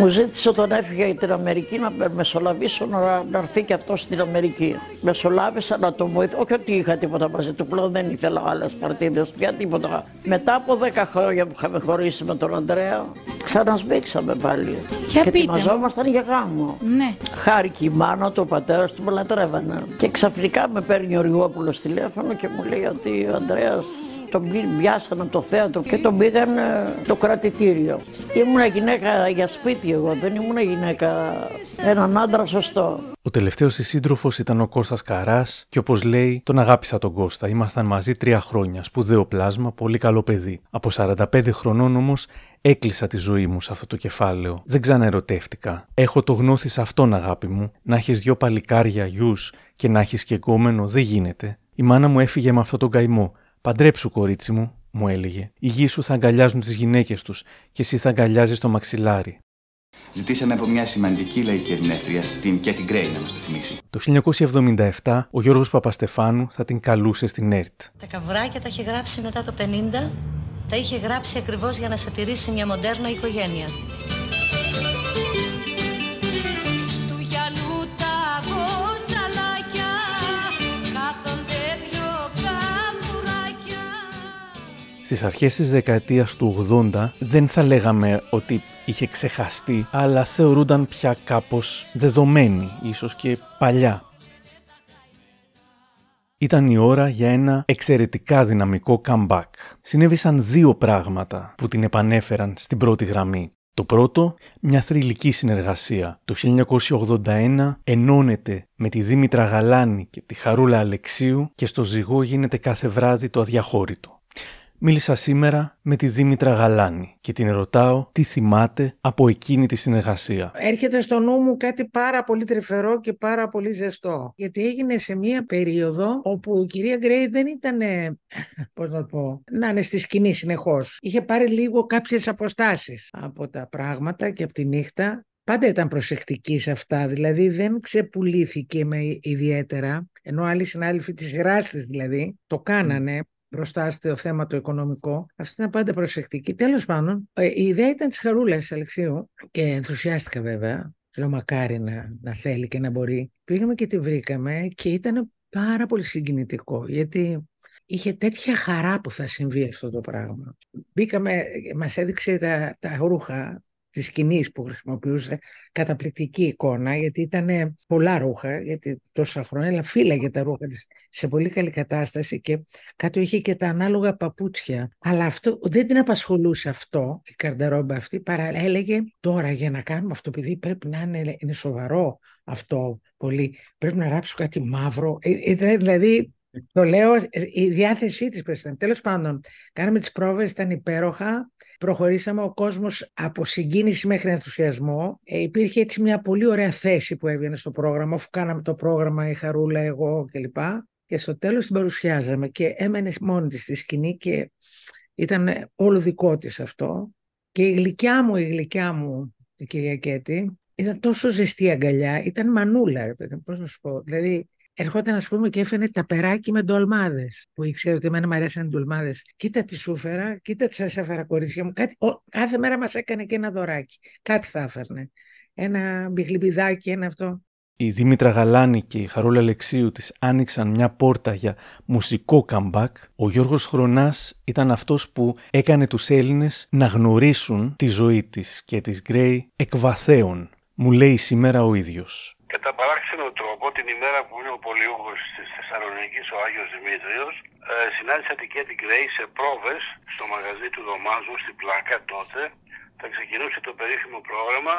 Μου ζήτησε όταν έφυγε για την Αμερική να με μεσολαβήσω να, να έρθει και αυτός στην Αμερική. Μεσολάβησα να τον βοηθήσω. Όχι ότι είχα τίποτα μαζί του, πλέον δεν ήθελα άλλες παρτίδες πια τίποτα. Μετά από 10 χρόνια που είχαμε χωρίσει με τον Ανδρέα, ξανασμίξαμε πάλι. Για και πείτε μου. ετοιμαζόμασταν για γάμο. Ναι. Χάρηκε η μάνα του, ο πατέρας του με λατρεύανε. Και ξαφνικά με παίρνει ο Ριγόπουλος τηλέφωνο και μου λέει ότι ο Ανδρέας τον πι- πιάσανε από το θέατρο και τον πήγαν ε, στο κρατητήριο. Ήμουνα γυναίκα για σπίτι εγώ, δεν ήμουνα γυναίκα έναν άντρα σωστό. Ο τελευταίος της σύντροφος ήταν ο Κώστας Καράς και όπως λέει τον αγάπησα τον Κώστα. Ήμασταν μαζί τρία χρόνια, σπουδαίο πλάσμα, πολύ καλό παιδί. Από 45 χρονών όμως έκλεισα τη ζωή μου σε αυτό το κεφάλαιο. Δεν ξαναερωτεύτηκα. Έχω το γνώθι σε αυτόν αγάπη μου. Να έχεις δυο παλικάρια γιους και να έχεις και γκόμενο δεν γίνεται. Η μάνα μου έφυγε με αυτόν τον καημό. Παντρέψου κορίτσι μου, μου έλεγε. Οι γης σου θα αγκαλιάζουν τις γυναίκες τους και εσύ θα αγκαλιάζεις το μαξιλάρι. Ζητήσαμε από μια σημαντική λαϊκή ερμηνεύτρια, την Κέτι Γκρέι, να μας το θυμίσει. Το 1977 ο Γιώργος Παπαστεφάνου θα την καλούσε στην ΕΡΤ. Τα καβουράκια τα είχε γράψει μετά το 50. Τα είχε γράψει ακριβώς για να σατηρήσει μια μοντέρνα οικογένεια. Στις αρχές της δεκαετίας του 80 δεν θα λέγαμε ότι είχε ξεχαστεί, αλλά θεωρούνταν πια κάπως δεδομένη, ίσως και παλιά. Ήταν η ώρα για ένα εξαιρετικά δυναμικό comeback. Συνέβησαν δύο πράγματα που την επανέφεραν στην πρώτη γραμμή. Το πρώτο, μια θρηλυκή συνεργασία. Το 1981 ενώνεται με τη Δήμητρα Γαλάνη και τη Χαρούλα Αλεξίου και στο ζυγό γίνεται κάθε βράδυ το αδιαχώρητο. Μίλησα σήμερα με τη Δήμητρα Γαλάνη και την ρωτάω τι θυμάται από εκείνη τη συνεργασία. Έρχεται στο νου μου κάτι πάρα πολύ τρυφερό και πάρα πολύ ζεστό. Γιατί έγινε σε μία περίοδο όπου η κυρία Γκρέι δεν ήταν, ε, πώς να το πω, να είναι στη σκηνή συνεχώς. Είχε πάρει λίγο κάποιες αποστάσεις από τα πράγματα και από τη νύχτα. Πάντα ήταν προσεκτική σε αυτά, δηλαδή δεν ξεπουλήθηκε με ιδιαίτερα, ενώ άλλοι συνάδελφοι της γράστης δηλαδή το κάνανε μπροστά στο θέμα το οικονομικό. Αυτή ήταν πάντα προσεκτική. Τέλος πάντων, ε, η ιδέα ήταν της Χαρούλας Αλεξίου και ενθουσιάστηκα βέβαια. Λέω μακάρι να, να θέλει και να μπορεί. Πήγαμε και τη βρήκαμε και ήταν πάρα πολύ συγκινητικό γιατί είχε τέτοια χαρά που θα συμβεί αυτό το πράγμα. Μπήκαμε, μας έδειξε τα, τα ρούχα της σκηνής που χρησιμοποιούσε, καταπληκτική εικόνα, γιατί ήταν πολλά ρούχα, γιατί τόσα χρόνια, αλλά φύλαγε τα ρούχα της σε πολύ καλή κατάσταση και κάτω είχε και τα ανάλογα παπούτσια. Αλλά αυτό δεν την απασχολούσε αυτό, η καρντερόμπα αυτή, παρά έλεγε τώρα για να κάνουμε αυτό, επειδή πρέπει να είναι, είναι σοβαρό αυτό πολύ, πρέπει να ράψω κάτι μαύρο. Ε, ήταν δηλαδή το λέω, η διάθεσή της πώς ήταν. Τέλος πάντων, κάναμε τις πρόβες, ήταν υπέροχα. Προχωρήσαμε ο κόσμος από συγκίνηση μέχρι ενθουσιασμό. Ε, υπήρχε έτσι μια πολύ ωραία θέση που έβγαινε στο πρόγραμμα, αφού κάναμε το πρόγραμμα η Χαρούλα, εγώ κλπ. Και στο τέλος την παρουσιάζαμε και έμενε μόνη της στη σκηνή και ήταν όλο δικό της αυτό. Και η γλυκιά μου, η γλυκιά μου, η κυρία Κέτη, ήταν τόσο ζεστή αγκαλιά, ήταν μανούλα, ρε παιδί, πώς να σου πω. Δηλαδή, ερχόταν ας πούμε και έφερε τα περάκι με ντολμάδες. Που ήξερε ότι εμένα μου αρέσαν οι ντολμάδες. Κοίτα τι σου έφερα, κοίτα τι σας έφερα κορίτσια μου. Κάτι, ο, κάθε μέρα μας έκανε και ένα δωράκι. Κάτι θα έφερνε. Ένα μπιχλιμπιδάκι, ένα αυτό. Η Δήμητρα Γαλάνη και η Χαρούλα Αλεξίου της άνοιξαν μια πόρτα για μουσικό comeback. Ο Γιώργος Χρονάς ήταν αυτός που έκανε τους Έλληνες να γνωρίσουν τη ζωή της και της Γκρέι εκβαθέων. Μου λέει σήμερα ο ίδιος. Κατά παράξενο τρόπο, την ημέρα που είναι ο Πολιούχος της Θεσσαλονίκης, ο Άγιος Δημήτριος, ε, συνάντησα την Κέτι Γκρέι σε πρόβες στο μαγαζί του Δωμάζου, στην Πλάκα τότε. Θα ξεκινούσε το περίφημο πρόγραμμα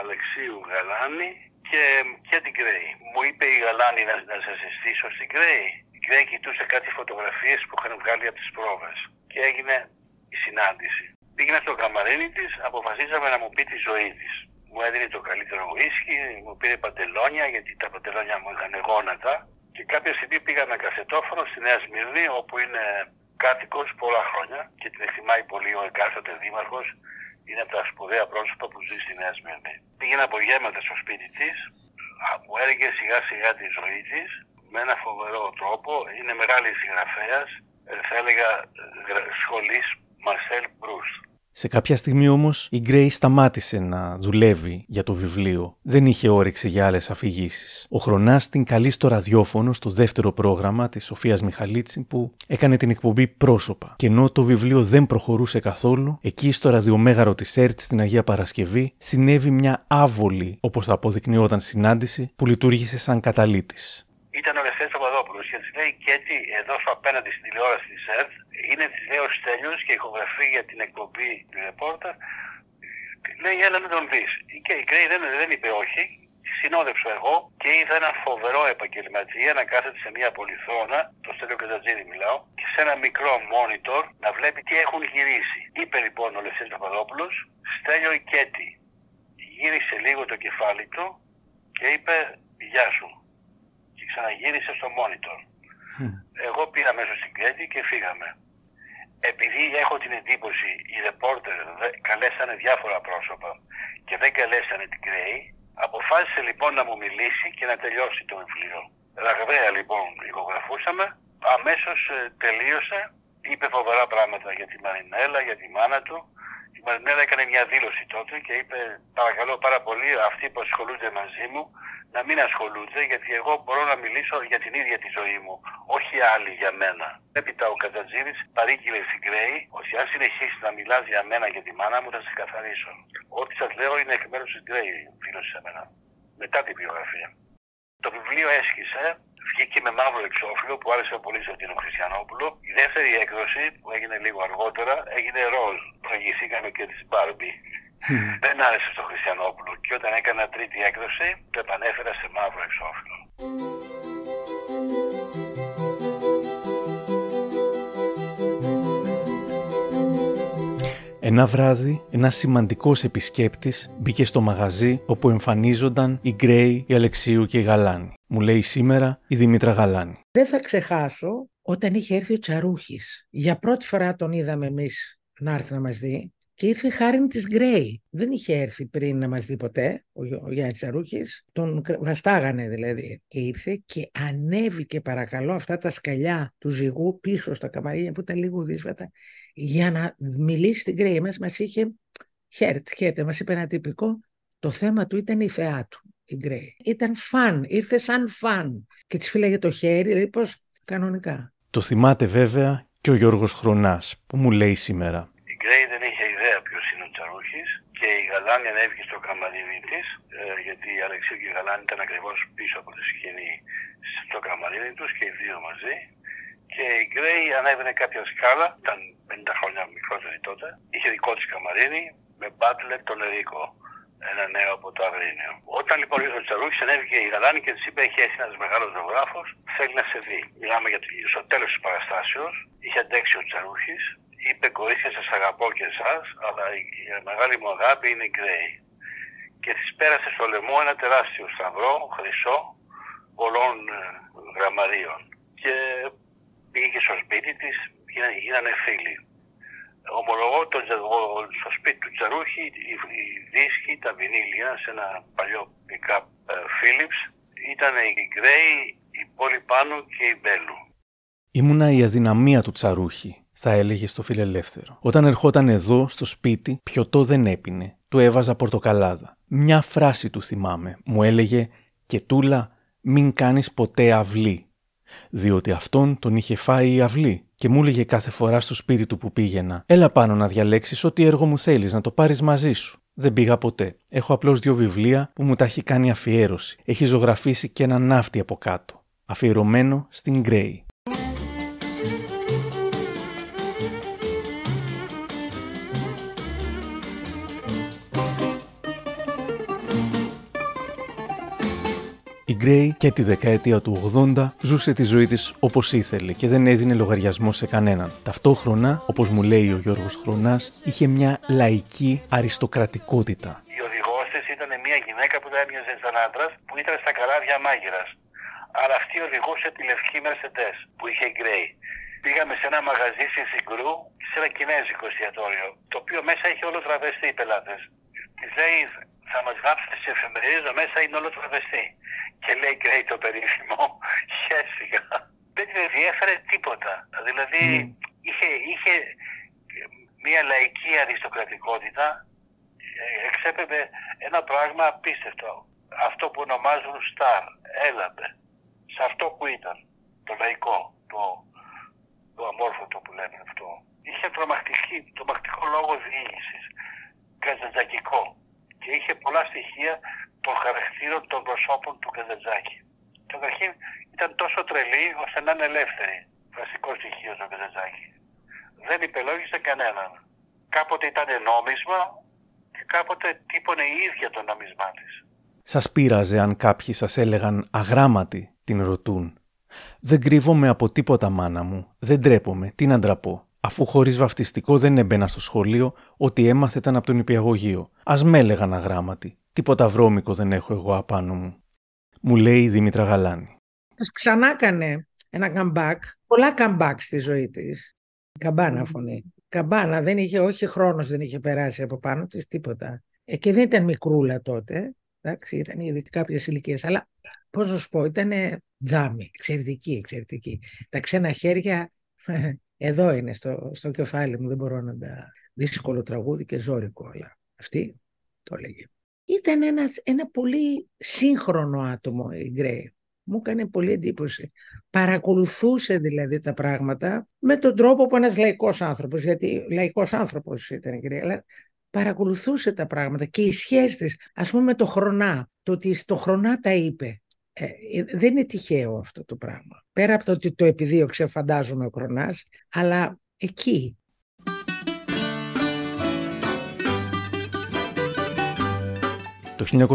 Αλεξίου Γαλάνη και Κέτι Γκρέι. Μου είπε η Γαλάνη να, να σε συστήσω στην Γκρέι. Η Γκρέι κοιτούσε κάτι φωτογραφίες που είχαν βγάλει από τις πρόβες. Και έγινε η συνάντηση. Πήγαινα στο καμαρίνι της, αποφασίσαμε να μου πει τη ζωή της μου έδινε το καλύτερο ουίσκι, μου πήρε παντελόνια γιατί τα παντελόνια μου είχαν γόνατα και κάποια στιγμή πήγα με κασετόφωνο στη Νέα Σμύρνη όπου είναι κάτοικος πολλά χρόνια και την εκτιμάει πολύ ο εκάστοτε δήμαρχος. Είναι από τα σπουδαία πρόσωπα που ζει στη Νέα Σμύρνη. Πήγαινα από γέμματα στο σπίτι της, μου έλεγε σιγά σιγά τη ζωή της με ένα φοβερό τρόπο. Είναι μεγάλης συγγραφέας, ε, θα έλεγα σχολής Μαρσέλ Μπρούστ. Σε κάποια στιγμή όμως η Γκρέι σταμάτησε να δουλεύει για το βιβλίο. Δεν είχε όρεξη για άλλες αφηγήσεις. Ο Χρονάς την καλεί στο ραδιόφωνο στο δεύτερο πρόγραμμα της Σοφίας Μιχαλίτση που έκανε την εκπομπή πρόσωπα. Και ενώ το βιβλίο δεν προχωρούσε καθόλου, εκεί στο ραδιομέγαρο της ΕΡΤ στην Αγία Παρασκευή συνέβη μια άβολη, όπως θα αποδεικνύονταν συνάντηση, που λειτουργήσε σαν καταλήτης. Ήταν ο Λευτέρη Παπαδόπουλο και της λέει και έτσι εδώ σου απέναντι στην τηλεόραση της ΕΡΤ είναι της λέει ο Στέλιος και ηχογραφεί για την εκπομπή του ρεπόρτα. Λέει, έλα να τον δει. Και η Γκρέι δεν, δεν είπε όχι. Συνόδεψα εγώ και είδα ένα φοβερό επαγγελματία να κάθεται σε μια πολυθρόνα, το Στέλιο Καζατζίδη μιλάω, και σε ένα μικρό monitor να βλέπει τι έχουν γυρίσει. Είπε λοιπόν ο Λευθέρης Παπαδόπουλος, Στέλιο Ικέτη. Γύρισε λίγο το κεφάλι του και είπε γεια σου. Και ξαναγύρισε στο monitor. Εγώ πήρα μέσα στην Κρέτη και φύγαμε επειδή έχω την εντύπωση οι ρεπόρτερ καλέσανε διάφορα πρόσωπα και δεν καλέσανε την Γκρέι, αποφάσισε λοιπόν να μου μιλήσει και να τελειώσει το βιβλίο. Ραγδαία λοιπόν ηχογραφούσαμε, αμέσως ε, τελείωσε, είπε φοβερά πράγματα για τη Μαρινέλα, για τη μάνα του. Η Μαρινέλα έκανε μια δήλωση τότε και είπε παρακαλώ πάρα πολύ αυτοί που ασχολούνται μαζί μου να μην ασχολούνται γιατί εγώ μπορώ να μιλήσω για την ίδια τη ζωή μου, όχι άλλοι για μένα. Έπειτα ο Κατατζήρη παρήγγειλε στην Γκρέη ότι αν συνεχίσεις να μιλάς για μένα και τη μάνα μου θα σε καθαρίσω. Ό,τι σας λέω είναι εκ μέρους της Γκρέη, δήλωσε σε μένα. Μετά την βιογραφία. Το βιβλίο έσχισε, βγήκε με μαύρο εξώφυλλο που άρεσε πολύ στον κύριο Χριστιανόπουλο. Η δεύτερη έκδοση που έγινε λίγο αργότερα έγινε ροζ. Προηγηθήκαμε και της Μπάρμπι. Δεν άρεσε στο Χριστιανόπουλο και όταν έκανα τρίτη έκδοση το επανέφερα σε μαύρο εξώφυλλο. Ένα βράδυ, ένας σημαντικός επισκέπτης μπήκε στο μαγαζί όπου εμφανίζονταν η Γκρέι, η Αλεξίου και η Γαλάνη. Μου λέει σήμερα η Δημήτρα Γαλάνη. Δεν θα ξεχάσω όταν είχε έρθει ο Τσαρούχης. Για πρώτη φορά τον είδαμε εμείς να έρθει να μας δει και ήρθε χάρη της Γκρέι. Δεν είχε έρθει πριν να μας δει ποτέ ο, ο Γιάννης Τσαρούχης. Τον βαστάγανε δηλαδή. Και ήρθε και ανέβηκε παρακαλώ αυτά τα σκαλιά του ζυγού πίσω στα καμαρίνια που ήταν λίγο δύσβατα για να μιλήσει στην Γκρέι. Μας, μας είχε χέρτ, χέρτ, μας είπε ένα τυπικό. Το θέμα του ήταν η θεά του, η Γκρέι. Ήταν φαν, ήρθε σαν φαν. Και της φύλαγε το χέρι, δηλαδή πώς κανονικά. Το θυμάται βέβαια και ο Γιώργος Χρονάς που μου λέει σήμερα. Η Γκρέι δεν είχε ιδέα ποιο είναι ο Τσαρούχη και η Γαλάνη ανέβηκε στο καμαρίνι της, γιατί η Αλεξίου και η Γαλάνη ήταν ακριβώς πίσω από τη σκηνή στο καμαρίνι τους και οι δύο μαζί. Και η Γκρέι ανέβαινε κάποια σκάλα, ήταν 50 χρόνια μικρότερη τότε. Είχε δικό της καμαρίνι με μπάτλερ τον Ερίκο, ένα νέο από το Αγρίνιο. Όταν λοιπόν ήρθε ο Τσαρούχης, ανέβηκε η Γαλάνη και της είπε: Έχει έρθει ένας μεγάλος ζωγράφος, θέλει να σε δει. Μιλάμε για το στο τέλος της παραστάσεως, είχε αντέξει ο Τσαρούχης, είπε: Κορίτσια, σας αγαπώ και εσάς, αλλά η, η μεγάλη μου αγάπη είναι η Γκρέι. Και της πέρασε στο λαιμό ένα τεράστιο σταυρό, χρυσό, πολλών ε, γραμμαρίων. Και πήγε στο σπίτι της, γίνανε φίλοι. Ομολογώ το, στο σπίτι του Τσαρούχη οι, οι δίσκοι, τα βινίλια σε ένα παλιό pick-up ε, Philips ήταν η Γκρέι, η Πόλη Πάνου και η Μπέλου. Ήμουνα η αδυναμία του Τσαρούχη, θα έλεγε στο φιλελεύθερο. Όταν ερχόταν εδώ στο σπίτι, πιωτό δεν έπινε. Του έβαζα πορτοκαλάδα. Μια φράση του θυμάμαι. Μου έλεγε «Και τούλα, μην κάνεις ποτέ αυλή». Διότι αυτόν τον είχε φάει η αυλή και μου έλεγε κάθε φορά στο σπίτι του που πήγαινα «Έλα πάνω να διαλέξεις ό,τι έργο μου θέλεις, να το πάρεις μαζί σου». Δεν πήγα ποτέ. Έχω απλώς δύο βιβλία που μου τα έχει κάνει αφιέρωση. Έχει ζωγραφίσει και ένα ναύτη από κάτω. Αφιερωμένο στην Γκρέι. Η Γκρέι και τη δεκαετία του 80 ζούσε τη ζωή της όπως ήθελε και δεν έδινε λογαριασμό σε κανέναν. Ταυτόχρονα, όπως μου λέει ο Γιώργος Χρονάς, είχε μια λαϊκή αριστοκρατικότητα. Η οδηγός της ήταν μια γυναίκα που δεν έμοιαζε σαν άντρας που ήταν στα καράβια μάγειρας. Αλλά αυτή οδηγούσε τη λευκή Mercedes που είχε η Γκρέι. Πήγαμε σε ένα μαγαζί στη Συγκρού, σε ένα κινέζικο εστιατόριο, το οποίο μέσα είχε όλο τραβεστεί οι πελάτες. Της λέει, θα μας γράψετε στι εφημερίδες, μέσα είναι όλο τραβεστεί. Και λέει Γκρέι το περίφημο, χαίστηκα. Δεν την ενδιέφερε τίποτα. Δηλαδή είχε, είχε μια λαϊκή αριστοκρατικότητα, ε, εξέπεμπε ένα πράγμα απίστευτο. Αυτό που ονομάζουν στάρ, έλαμπε. Σε αυτό που ήταν, το λαϊκό, το, το αμόρφωτο που λένε αυτό. Είχε τρομακτική, τρομακτικό λόγο διοίκηση, καζαντζακικό. Και είχε πολλά στοιχεία των χαρακτήρων των προσώπων του Καζαντζάκη. Καταρχήν ήταν τόσο τρελή ώστε να είναι ελεύθερη. Βασικό στοιχείο του Καζαντζάκη. Δεν υπελόγισε κανέναν. Κάποτε ήταν νόμισμα και κάποτε τύπωνε η ίδια το νόμισμά της. Σας πείραζε αν κάποιοι σας έλεγαν αγράμματοι, την ρωτούν. Δεν κρύβομαι από τίποτα, μάνα μου. Δεν τρέπομαι. Τι να ντραπώ. Αφού χωρίς βαφτιστικό δεν έμπαινα στο σχολείο, ό,τι έμαθε ήταν από τον υπηαγωγείο. Α με έλεγαν αγράμματοι. Τίποτα βρώμικο δεν έχω εγώ απάνω μου. Μου λέει η Δήμητρα Γαλάνη. Ας ξανά έκανε ένα comeback, πολλά comeback στη ζωή της. Καμπάνα φωνή. Καμπάνα, δεν είχε, όχι χρόνος δεν είχε περάσει από πάνω της, τίποτα. Ε, και δεν ήταν μικρούλα τότε, εντάξει, ήταν ήδη κάποιες ηλικίες, αλλά πώς να σου πω, ήταν τζάμι, εξαιρετική, εξαιρετική. Τα ξένα χέρια εδώ είναι στο, στο κεφάλι μου, δεν μπορώ να τα... Δύσκολο τραγούδι και ζώρικο, αλλά αυτή το έλεγε. Ήταν ένας, ένα πολύ σύγχρονο άτομο η Γκρέι. Μου έκανε πολύ εντύπωση. Παρακολουθούσε δηλαδή τα πράγματα με τον τρόπο που ένας λαϊκός άνθρωπος, γιατί λαϊκός άνθρωπος ήταν η Γκρέι, αλλά παρακολουθούσε τα πράγματα και οι σχέσεις της, ας πούμε με το χρονά, το ότι στο χρονά τα είπε. Ε, δεν είναι τυχαίο αυτό το πράγμα. Πέρα από το ότι το επιδίωξε φαντάζομαι ο Χρονάς, αλλά εκεί Το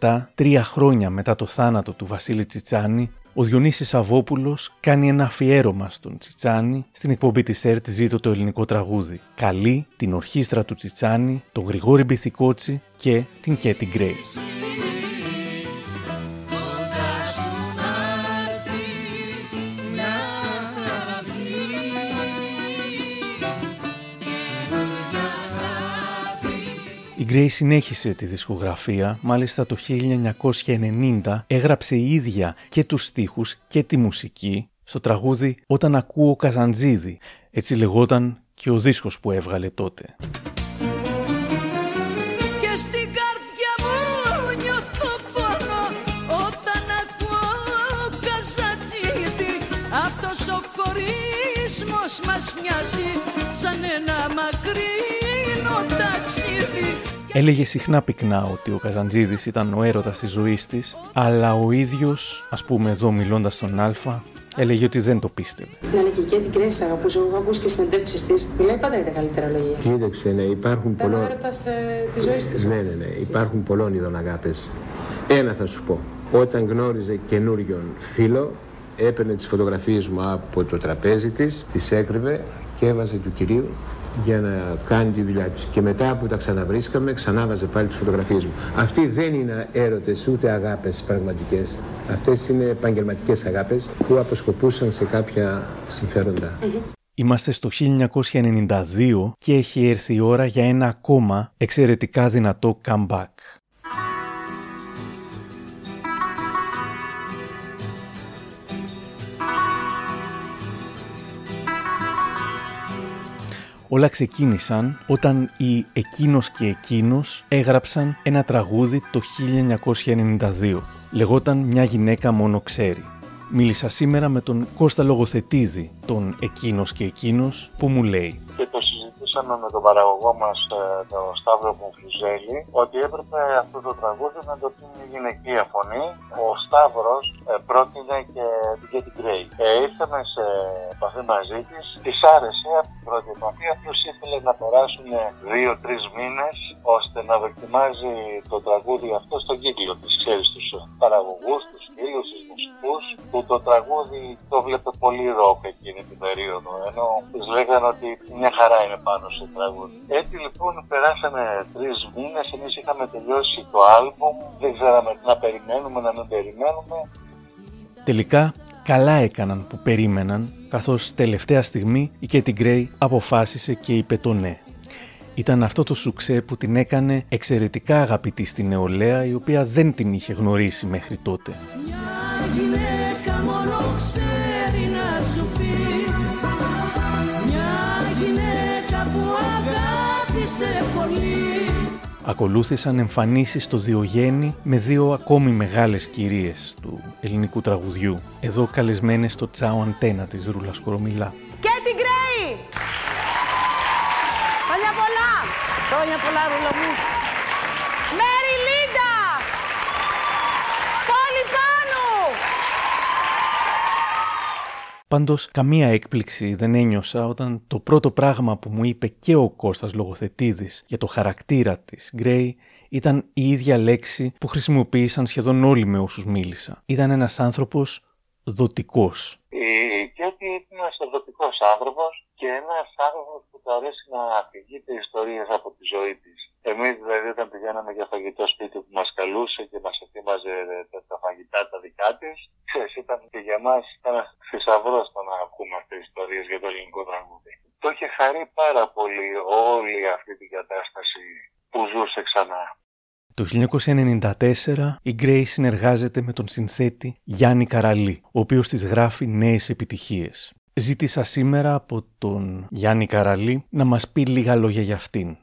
1987, τρία χρόνια μετά το θάνατο του Βασίλη Τσιτσάνη, ο Διονύσης Σαββόπουλος κάνει ένα αφιέρωμα στον Τσιτσάνη στην εκπομπή της ΕΡΤ «Ζήτω το ελληνικό τραγούδι». Καλεί την ορχήστρα του Τσιτσάνη, τον Γρηγόρη Μπιθικότσι και την Κέτι Γκρέι. Η Γκρέι συνέχισε τη δισκογραφία, μάλιστα το 1990 έγραψε η ίδια και τους στίχους και τη μουσική στο τραγούδι «Όταν ακούω Καζαντζίδη», έτσι λεγόταν και ο δίσκος που έβγαλε τότε. Έλεγε συχνά πυκνά ότι ο Καζαντζίδης ήταν ο έρωτας της ζωής της, αλλά ο ίδιος, ας πούμε εδώ μιλώντας στον Α, έλεγε ότι δεν το πίστευε. Να είναι και εκεί την Κρέση αγαπούσε. Εγώ έχω ακούσει και συνεντεύξεις της. Μιλάει πάντα για τα καλύτερα λόγια. Κοίταξε, ναι, υπάρχουν Ήταν ο πολλών. έρωτας της ζωής της. Ναι, ναι, ναι. Υπάρχουν πολλών ειδών αγάπε. Ένα θα σου πω. Όταν γνώριζε καινούριον φίλο, έπαιρνε τις φωτογραφίες μου από το τραπέζι της, τις έκρυβε και έβαζε του κυρίου για να κάνει τη δουλειά της. Και μετά που τα ξαναβρίσκαμε, ξανά βάζε πάλι τις φωτογραφίες μου. Αυτοί δεν είναι έρωτες ούτε αγάπες πραγματικές. Αυτές είναι επαγγελματικές αγάπες που αποσκοπούσαν σε κάποια συμφέροντα. Είμαστε στο 1992 και έχει έρθει η ώρα για ένα ακόμα εξαιρετικά δυνατό comeback. Όλα ξεκίνησαν όταν οι Εκείνος και Εκείνος έγραψαν ένα τραγούδι το 1992. Λεγόταν «Μια γυναίκα μόνο ξέρει». Μίλησα σήμερα με τον Κώστα Λογοθετίδη, τον Εκείνος και Εκείνος, που μου λέει και το συζητήσαμε με τον παραγωγό μας, ε, τον Σταύρο Κουμφουζέλη, ότι έπρεπε αυτό το τραγούδι να το πει μια γυναικεία φωνή. Ο Σταύρος ε, πρότεινε και την Κέτι Γκρέι. Ε, ήρθαμε σε επαφή μαζί της, της άρεσε από την πρώτη επαφή, απλώς ήθελε να περάσουν δύο-τρεις μήνες ώστε να δοκιμάζει το τραγούδι αυτό στον κύκλο της, ξέρεις, τους παραγωγούς, τους φίλους, τους μουσικούς, που το τραγούδι το βλέπε πολύ ροκ εκείνη την περίοδο, ενώ τους λέγανε ότι μια χαρά είναι πάνω στο τραγούδι. Έτσι λοιπόν περάσαμε τρεις μήνες, εμείς είχαμε τελειώσει το άλμπουμ, δεν ξέραμε τι να περιμένουμε, να μην περιμένουμε. Τελικά, καλά έκαναν που περίμεναν, καθώς τελευταία στιγμή η Κέτι Γκρέι αποφάσισε και είπε το ναι. Ήταν αυτό το σουξέ που την έκανε εξαιρετικά αγαπητή στη νεολαία, η οποία δεν την είχε γνωρίσει μέχρι τότε. Ακολούθησαν εμφανίσεις στο Διογέννη με δύο ακόμη μεγάλες κυρίες του ελληνικού τραγουδιού, εδώ καλεσμένες στο τσάο αντένα της Ρούλας Κορομιλά. Και την Γκρέι! Χρόνια πολλά! Χρόνια πολλά ρούλα μου! Μέρι Λίντα! Πόλη πάνω! Πάντως, καμία έκπληξη δεν ένιωσα όταν το πρώτο πράγμα που μου είπε και ο Κώστας Λογοθετίδης για το χαρακτήρα της, Γκρέι, ήταν η ίδια λέξη που χρησιμοποίησαν σχεδόν όλοι με όσους μίλησα. Ήταν ένας άνθρωπος δοτικός. Η Κέτι είναι ένας δοτικός άνθρωπος και ένας άνθρωπος που του αρέσει να αφηγείται ιστορίες από τη ζωή της. Εμείς δηλαδή όταν πηγαίναμε για φαγητό σπίτι που μας καλούσε και μας ετοίμαζε τα, τα φαγητά τα δικά της, ξέρεις, ήταν και για μας ένα θησαυρός το να ακούμε αυτές τις ιστορίες για το ελληνικό τραγούδι. Το είχε χαρεί πάρα πολύ όλη αυτή την κατάσταση που ζούσε ξανά. Το 1994 η Γκρέι συνεργάζεται με τον συνθέτη Γιάννη Καραλή, ο οποίος της γράφει νέες επιτυχίες. Ζήτησα σήμερα από τον Γιάννη Καραλή να μας πει λίγα λόγια για αυτήν.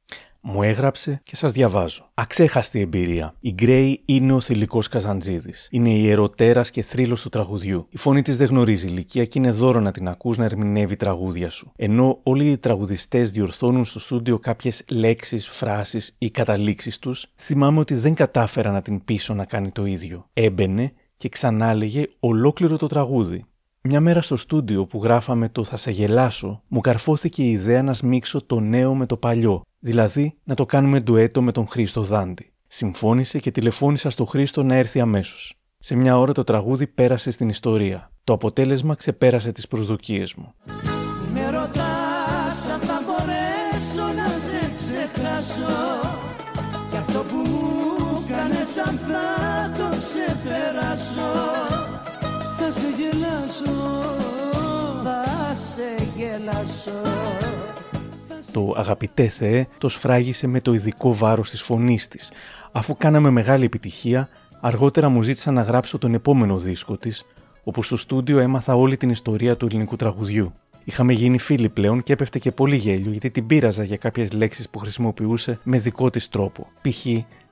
Μου έγραψε και σας διαβάζω. Αξέχαστη εμπειρία. Η Γκρέι είναι ο θηλυκός Καζαντζίδης. Είναι η ερωτέρας και θρύλος του τραγουδιού. Η φωνή της δεν γνωρίζει ηλικία και είναι δώρο να την ακούς να ερμηνεύει τραγούδια σου. Ενώ όλοι οι τραγουδιστές διορθώνουν στο στούντιο κάποιες λέξεις, φράσεις ή καταλήξεις τους, θυμάμαι ότι δεν κατάφερα να την πείσω να κάνει το ίδιο. Έμπαινε και ξανά έλεγε ολόκληρο το τραγούδι. Μια μέρα στο στούντιο που γράφαμε το «Θα σε γελάσω», μου καρφώθηκε η ιδέα να σμίξω το νέο με το παλιό, δηλαδή να το κάνουμε ντουέτο με τον Χρήστο Δάντη. Συμφώνησε και τηλεφώνησα στο Χρήστο να έρθει αμέσως. Σε μια ώρα το τραγούδι πέρασε στην ιστορία. Το αποτέλεσμα ξεπέρασε τις προσδοκίες μου. Σε γελάσω Θα σε γελάσω Το αγαπητέ Θεέ το σφράγισε με το ειδικό βάρος της φωνής της. Αφού κάναμε μεγάλη επιτυχία, αργότερα μου ζήτησαν να γράψω τον επόμενο δίσκο της, όπου στο στούντιο έμαθα όλη την ιστορία του ελληνικού τραγουδιού. Είχαμε γίνει φίλοι πλέον και έπεφτε και πολύ γέλιο γιατί την πείραζα για κάποιες λέξεις που χρησιμοποιούσε με δικό της τρόπο. Π.χ.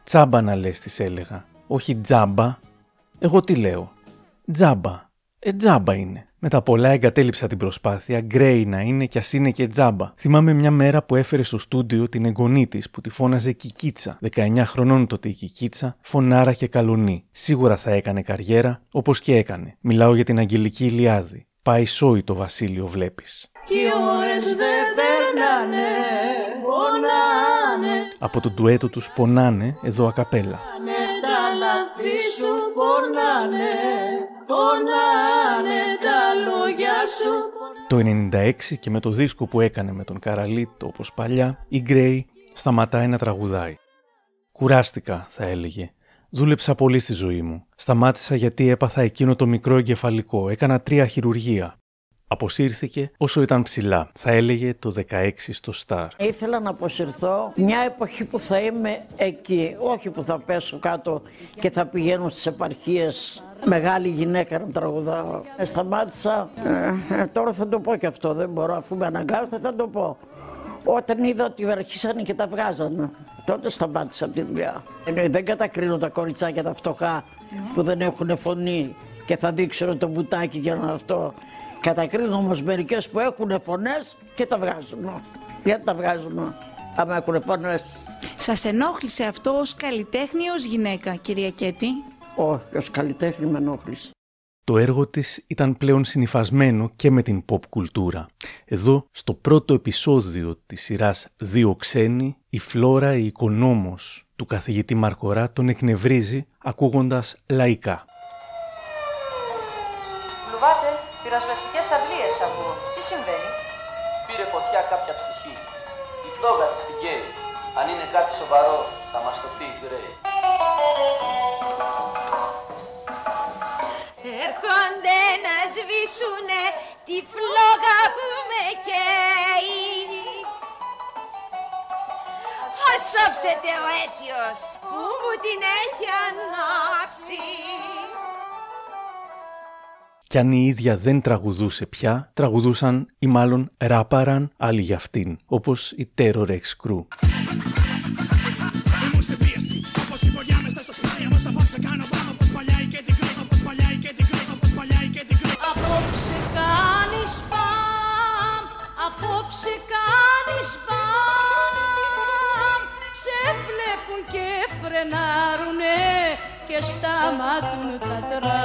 τσάμπα να λες της έλεγα. Όχι τζάμπα. Εγώ τι λέω. Τζάμπα. Ε, τζάμπα είναι. Με τα πολλά εγκατέλειψα την προσπάθεια, γκρέι να είναι κι ας είναι και τζάμπα. Θυμάμαι μια μέρα που έφερε στο στούντιο την εγγονή της που τη φώναζε Κικίτσα. 19 χρονών τότε η Κικίτσα, φωνάρα και καλονή. Σίγουρα θα έκανε καριέρα, όπως και έκανε. Μιλάω για την Αγγελική Ηλιάδη. Πάει σόι το Βασίλειο, βλέπεις. Οι ώρες δεν περνάνε, πονάνε Από το ντουέτο τους πονάνε εδώ ακαπέλα. Τα λάθη σου πονάνε, πονάνε τα λόγια σου Το 96 και με το δίσκο που έκανε με τον Καραλίτο όπως παλιά, η Γκρέι σταματάει να τραγουδάει. Κουράστηκα, θα έλεγε. Δούλεψα πολύ στη ζωή μου. Σταμάτησα γιατί έπαθα εκείνο το μικρό εγκεφαλικό. Έκανα τρία χειρουργία. Αποσύρθηκε όσο ήταν ψηλά. Θα έλεγε το 16 στο Star. Ήθελα να αποσυρθώ μια εποχή που θα είμαι εκεί, όχι που θα πέσω κάτω και θα πηγαίνω στις επαρχίες μεγάλη γυναίκα να τραγουδάω. Ε, σταμάτησα, ε, ε, τώρα θα το πω και αυτό, δεν μπορώ, αφού με αναγκάζω θα το πω. Όταν είδα ότι αρχίσανε και τα βγάζανε, τότε σταμάτησα από τη δουλειά. Ε, δεν κατακρίνω τα κοριτσάκια τα φτωχά που δεν έχουν φωνή και θα δείξουν το μπουτάκι για να αυτό. Κατακρίνω όμως μερικές που έχουν φωνές και τα βγάζουν. Γιατί τα βγάζουν, άμα έχουν φωνές. Σας ενόχλησε αυτό ως καλλιτέχνη ή ως γυναίκα, κυρία Κέτη; Όχι, ως καλλιτέχνη με ενόχλησε. Το έργο της ήταν πλέον συνυφασμένο και με την pop κουλτούρα. Εδώ, στο πρώτο επεισόδιο της σειράς «Δύο ξένοι», η Φλόρα η οικονόμος του καθηγητή Μαρκορά τον εκνευρίζει ακούγοντας λαϊκά. Λουβάτε, πυρασβεστικές αυλίες ακούω. Τι συμβαίνει? Πήρε φωτιά κάποια ψυχή. Η φλόγα της την καίει. Αν είναι κάτι σοβαρό, θα μας το πει η Γκρέι. Έρχονται να σβήσουνε τη φλόγα που με καίει Ας όψετε ο αίτιος που μου την έχει ανάψει Κι αν η ίδια δεν τραγουδούσε πια, τραγουδούσαν ή μάλλον ράπαραν άλλοι για αυτήν, όπως η Terror X Crew. Απόψε κάνεις παμ, απόψε κάνεις παμ. Σε βλέπουν και φρενάρουνε και σταματούν τα τραμ Το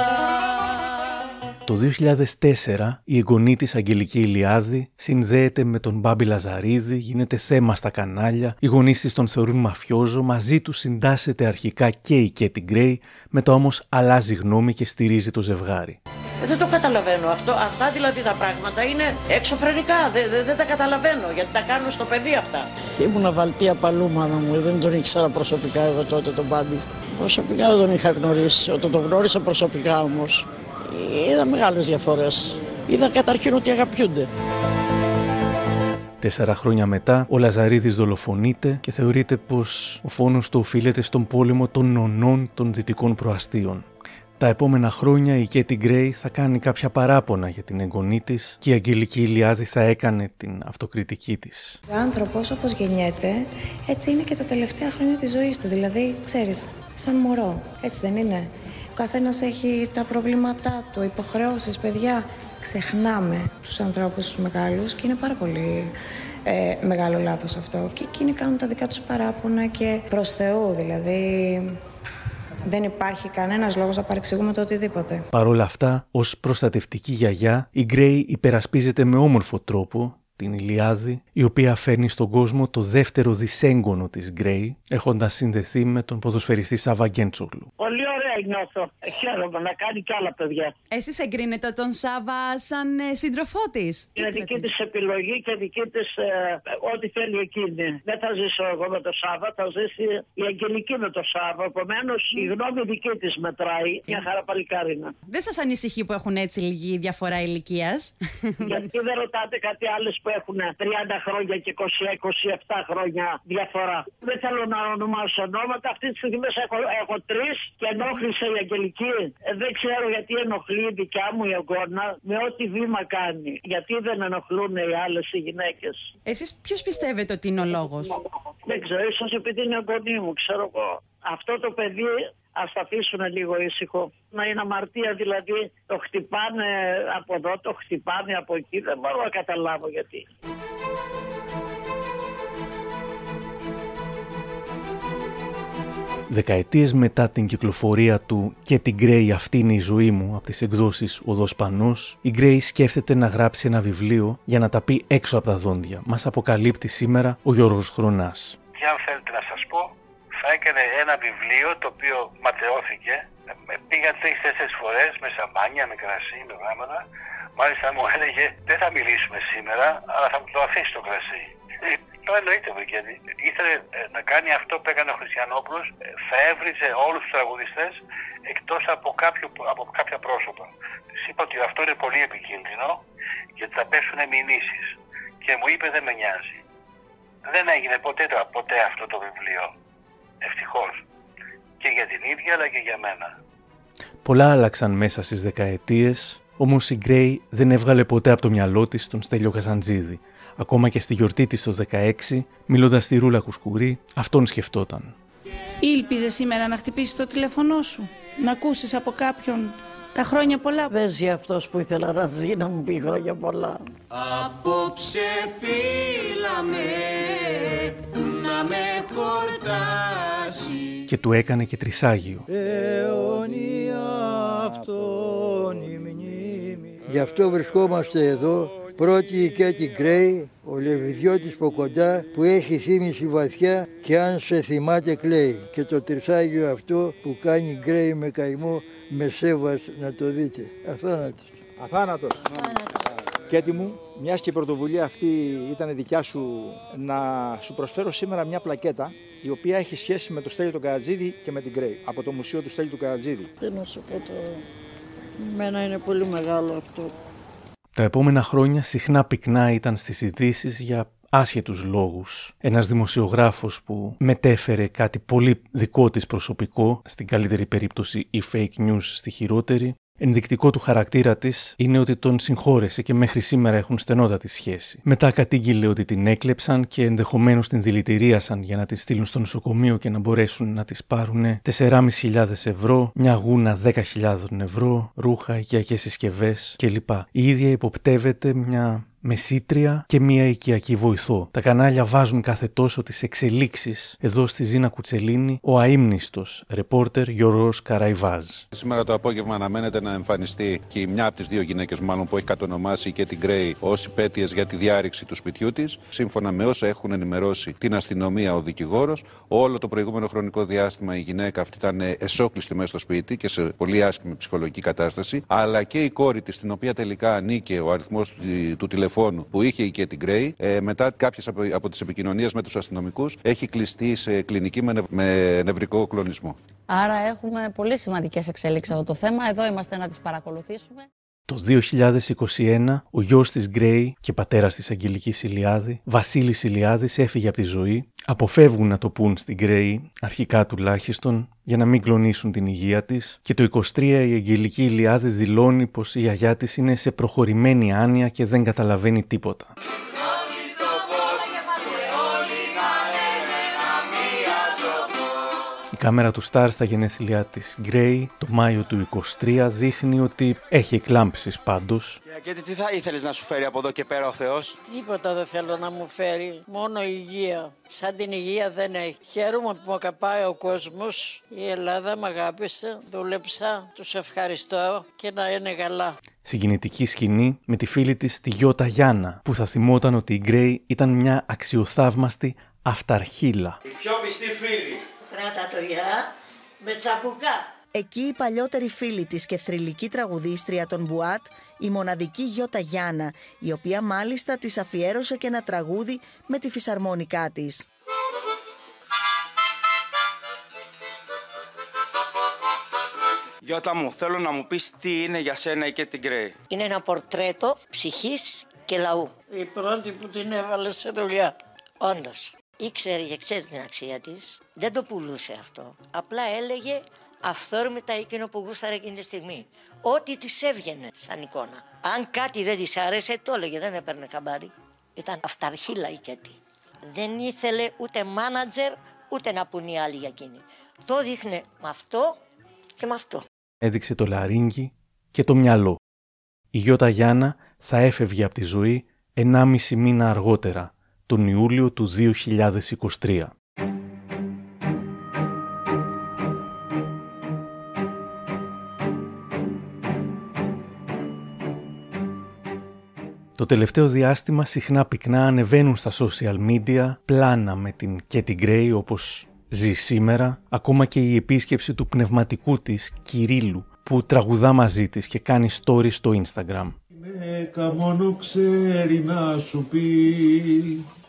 2004 η εγγονή της Αγγελική Ηλιάδη συνδέεται με τον Μπάμπη Λαζαρίδη, γίνεται θέμα στα κανάλια, οι γονείς της τον θεωρούν μαφιόζο, μαζί του συντάσσεται αρχικά και η Κέτι Γκρέι, μετά όμως αλλάζει γνώμη και στηρίζει το ζευγάρι. Ε, Δεν το καταλαβαίνω αυτό. Αυτά δηλαδή τα πράγματα είναι εξωφρενικά. Δεν, δεν, δεν τα καταλαβαίνω γιατί τα κάνουν στο παιδί αυτά. Ήμουν βαλτία παλού, μάνα μου. Δεν τον ήξερα προσωπικά εγώ τότε τον Μπάμπη. Προσωπικά δεν τον είχα γνωρίσει. Όταν τον γνώρισα προσωπικά όμως, είδα μεγάλες διαφορές. Είδα καταρχήν ότι αγαπιούνται. Τέσσερα χρόνια μετά, ο Λαζαρίδης δολοφονείται και θεωρείται πως ο φόνος του οφείλεται στον πόλεμο των νονών των δυτικών προαστίων. Τα επόμενα χρόνια η Κέτι Γκρέι θα κάνει κάποια παράπονα για την εγγονή της και η Αγγελική Ηλιάδη θα έκανε την αυτοκριτική της. Ο άνθρωπος όπως γεννιέται, έτσι είναι και τα τελευταία χρόνια της ζωής του. Δηλαδή, ξέρεις, σαν μωρό. Έτσι δεν είναι. Ο καθένας έχει τα προβλήματά του, υποχρεώσεις, παιδιά. Ξεχνάμε τους ανθρώπους τους μεγάλους και είναι πάρα πολύ ε, μεγάλο λάθος αυτό. Και εκείνοι κάνουν τα δικά τους παράπονα και προς Θεού, δηλαδή... Δεν υπάρχει κανένας λόγος να παρεξηγούμε το οτιδήποτε. Παρ' όλα αυτά, ως προστατευτική γιαγιά, η Γκρέι υπερασπίζεται με όμορφο τρόπο την Ηλιάδη, η οποία φέρνει στον κόσμο το δεύτερο δυσέγγωνο της Γκρέι, έχοντας συνδεθεί με τον ποδοσφαιριστή Σάβα Γκέντσογλου. Πολύ ωραία νιώθω. Χαίρομαι να κάνει κι άλλα παιδιά. Εσείς εγκρίνετε τον Σάβα σαν ε, σύντροφό της; Είναι δική της επιλογή και δική της ό,τι θέλει εκείνη. Δεν θα ζήσω εγώ με τον Σάβα, θα ζήσει η Αγγελική με τον Σάβα. Επομένως η γνώμη δική της μετράει. Μια χαρά παλικάρινα. Δεν σας ανησυχεί που έχουν έτσι λίγη διαφορά ηλικίας; Γιατί δεν ρωτάτε κάτι άλλες που έχουν 30 χρόνια και 20-27 χρόνια διαφορά. Δεν θέλω να ονομάσω ονόματα. Αυτή τη στιγμή έχω, έχω τρεις και ενόχλησε η Αγγελική. Ε, δεν ξέρω γιατί ενοχλεί η δικιά μου η εγγόνα με ό,τι βήμα κάνει. Γιατί δεν ενοχλούν οι άλλες οι γυναίκες. Εσείς ποιος πιστεύετε ότι είναι ο λόγος; Δεν ξέρω, ίσως επειδή είναι εγγονή μου, ξέρω εγώ. Αυτό το παιδί Α τα αφήσουν λίγο ήσυχο. Να είναι αμαρτία δηλαδή. Το χτυπάνε από εδώ, το χτυπάνε από εκεί. Δεν μπορώ να καταλάβω γιατί. Δεκαετίες μετά την κυκλοφορία του και την Γκρέι αυτή είναι η ζωή μου από τις εκδόσεις Οδός Πανός, η Γκρέι σκέφτεται να γράψει ένα βιβλίο για να τα πει έξω από τα δόντια. Μας αποκαλύπτει σήμερα ο Γιώργος Χρονάς. Και αν θέλετε να σας πω, θα έκανε ένα βιβλίο το οποίο ματαιώθηκε. Ε, Πήγα τρει-τέσσερι φορές με σαμπάνια, με κρασί, με γράμματα. Μάλιστα μου έλεγε δεν θα μιλήσουμε σήμερα, αλλά θα μου το αφήσει το κρασί. Ε, Το εννοείται, γιατί ήθελε ε, να κάνει αυτό που έκανε ο Χριστιανόπουλος, ε, θα έβριζε όλους τους τραγουδιστές εκτός από, κάποιο, από κάποια πρόσωπα. Της είπα ότι αυτό είναι πολύ επικίνδυνο γιατί θα πέσουν μηνύσεις. Και μου είπε δεν με νοιάζει. Δεν έγινε ποτέ, το- ποτέ αυτό το βιβλίο. Ευτυχώς. Και για την ίδια αλλά και για μένα. Πολλά άλλαξαν μέσα στις δεκαετίες, όμως η Γκρέι δεν έβγαλε ποτέ από το μυαλό της τον Στέλιο Καζαντζίδη. Ακόμα και στη γιορτή της το 16, μιλώντας στη Ρούλα Κουσκουρή, αυτόν σκεφτόταν. Ήλπιζε σήμερα να χτυπήσει το τηλέφωνό σου, να ακούσεις από κάποιον τα χρόνια πολλά; Δεν ζει αυτός που ήθελα να ζει να μου πει χρόνια πολλά. Απόψε φύλαμε να με χορτάσει Και του έκανε και τρισάγιο. αιώνια αυτόν η μνήμη. Γι' αυτό βρισκόμαστε εδώ, πρώτη η Κέτι Γκρέι, ο Λεβιδιώτης από κοντά που έχει θύμηση βαθιά και αν σε θυμάται κλαίει. Και το τρισάγιο αυτό που κάνει Γκρέι με καημό με σέβας να το δείτε. Αθάνατος. Αθάνατος. Κέτι μου, μιας και η πρωτοβουλία αυτή ήταν δικιά σου, να σου προσφέρω σήμερα μια πλακέτα η οποία έχει σχέση με το Στέλιο του Καρατζίδη και με την Γκρέι, από το Μουσείο του Στέλιου του Καρατζίδη. Τι να σου πω τώρα. Εμένα είναι πολύ μεγάλο αυτό. Τα επόμενα χρόνια συχνά πυκνά ήταν στις ειδήσεις για άσχετους λόγους. Ένας δημοσιογράφος που μετέφερε κάτι πολύ δικό της προσωπικό, στην καλύτερη περίπτωση η fake news στη χειρότερη, Ενδεικτικό του χαρακτήρα της είναι ότι τον συγχώρεσε και μέχρι σήμερα έχουν στενότατη σχέση. Μετά κατήγγειλε ότι την έκλεψαν και ενδεχομένως την δηλητηρίασαν για να τη στείλουν στο νοσοκομείο και να μπορέσουν να της πάρουν 4.500 ευρώ, μια γούνα 10.000 ευρώ, ρούχα, οικιακές συσκευές κλπ. Η ίδια υποπτεύεται μια μεσήτρια και μία οικιακή βοηθό. Τα κανάλια βάζουν κάθε τόσο τις εξελίξεις. Εδώ στη Ζήνα Κουτσελίνη, ο αείμνηστος ρεπόρτερ Γιώργος Καραϊβάζ. Σήμερα το απόγευμα αναμένεται να εμφανιστεί και η μια από τις δύο γυναίκες, μάλλον που έχει κατονομάσει και την Γκρέι ως υπέτειες για τη διάρρηξη του σπιτιού της. Σύμφωνα με όσα έχουν ενημερώσει την αστυνομία, ο δικηγόρος, όλο το προηγούμενο χρονικό διάστημα η γυναίκα αυτή ήταν εσόκλειστη μέσα στο σπίτι και σε πολύ άσχημη ψυχολογική κατάσταση. Αλλά και η κόρη της, την οποία τελικά ανήκε ο αριθμός του, του τηλεφώνου που είχε και την Γκρέι, ε, μετά κάποιες από, από τις επικοινωνίες με τους αστυνομικούς, έχει κλειστεί σε κλινική με, νευ, με νευρικό κλονισμό. Άρα έχουμε πολύ σημαντικές εξέλιξεις αυτό το θέμα. Εδώ είμαστε να τις παρακολουθήσουμε. Το 2021, ο γιος της Γκρέι και πατέρας της Αγγελικής Ηλιάδη, Βασίλης Ηλιάδης, έφυγε από τη ζωή. Αποφεύγουν να το πούν στην Γκρέι, αρχικά τουλάχιστον, για να μην κλονίσουν την υγεία της. Και το 23 η Αγγελική Ηλιάδη δηλώνει πως η γιαγιά της είναι σε προχωρημένη άνοια και δεν καταλαβαίνει τίποτα. Κάμερα του Σταρ στα γενέθλιά της Γκρέι το Μάιο του 23 δείχνει ότι έχει εκλάμψεις πάντως. Γιατί τι θα ήθελες να σου φέρει από εδώ και πέρα ο Θεός; Τίποτα δεν θέλω να μου φέρει. Μόνο υγεία. Σαν την υγεία δεν έχει. Χαίρομαι που με αγαπάει ο κόσμος. Η Ελλάδα με αγάπησε. Δούλεψα. Τους ευχαριστώ και να είναι καλά. Συγκινητική σκηνή με τη φίλη της τη Γιώτα Γιάννα που θα θυμόταν ότι η Γκρέι ήταν μια αξιοθαύμαστη αυταρχίλα. Η πιο πιστή φίλη. Κράτα το γερά με τσαμπουκά. Εκεί η παλιότερη φίλη της και θρηλυκή τραγουδίστρια των Μπουάτ, η μοναδική Γιώτα Γιάννα, η οποία μάλιστα της αφιέρωσε και ένα τραγούδι με τη φυσαρμόνικά της. Γιώτα μου, θέλω να μου πεις τι είναι για σένα η Κέτι Γκρέι. Είναι ένα πορτρέτο ψυχής και λαού. Η πρώτη που την έβαλε σε δουλειά. Όντως. Ήξερε και ξέρει την αξία της. Δεν το πουλούσε αυτό. Απλά έλεγε αυθόρμητα εκείνο που γούσταρε εκείνη τη στιγμή. Ό,τι της έβγαινε σαν εικόνα. Αν κάτι δεν της άρεσε, το έλεγε, δεν έπαιρνε χαμπάρι. Ήταν αυταρχήλα η Κέτη. Δεν ήθελε ούτε μάνατζερ, ούτε να πούν οι άλλοι για εκείνη. Το δείχνε με αυτό και με αυτό. Έδειξε το λαρίνγκι και το μυαλό. Η Γιώτα Γιάννα θα έφευγε από τη ζωή 1,5 μήνα αργότερα, τον Ιούλιο του 2023. Το τελευταίο διάστημα συχνά πυκνά ανεβαίνουν στα social media πλάνα με την Κέτι Γκρέι όπως ζει σήμερα, ακόμα και η επίσκεψη του πνευματικού της Κυρίλου που τραγουδά μαζί της και κάνει stories στο Instagram. Γυναίκα μόνο ξέρει να σου πει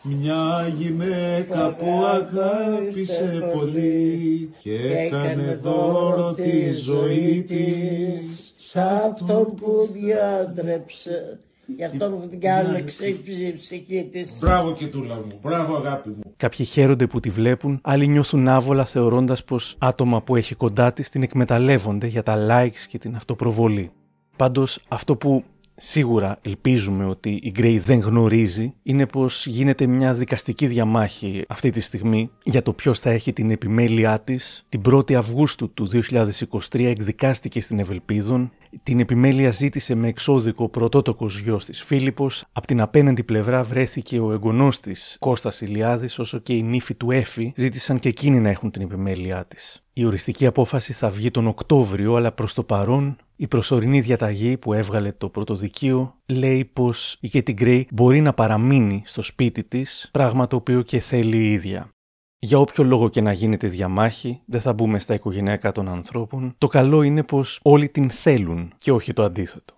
μια γυναίκα που αγάπησε πολύ και έκανε δώρο τη ζωή της σε αυτόν που διάντρεψε Γι' αυτό που διάλεξε η ψυχή της. Μπράβο και τούλα μου. Μπράβο αγάπη μου. Κάποιοι χαίρονται που τη βλέπουν, άλλοι νιώθουν άβολα θεωρώντας πως άτομα που έχει κοντά της την εκμεταλλεύονται για τα likes και την αυτοπροβολή. Πάντως, αυτό που σίγουρα ελπίζουμε ότι η Γκρέι δεν γνωρίζει είναι πως γίνεται μια δικαστική διαμάχη αυτή τη στιγμή για το ποιος θα έχει την επιμέλειά της. Την 1η Αυγούστου του 2023 εκδικάστηκε στην Ευελπίδων. Την επιμέλεια ζήτησε με εξώδικο πρωτότοκος γιος της Φίλιππος. Απ' την απέναντι πλευρά βρέθηκε ο εγγονός της Κώστας Ηλιάδης όσο και η νύφη του Έφη ζήτησαν και εκείνοι να έχουν την επιμέλειά της. Η οριστική απόφαση θα βγει τον Οκτώβριο, αλλά προς το παρόν η προσωρινή διαταγή που έβγαλε το πρωτοδικείο λέει πως η Κέτι Γκρέι μπορεί να παραμείνει στο σπίτι της, πράγμα το οποίο και θέλει η ίδια. Για όποιο λόγο και να γίνεται διαμάχη, δεν θα μπούμε στα οικογενειακά των ανθρώπων, το καλό είναι πως όλοι την θέλουν και όχι το αντίθετο.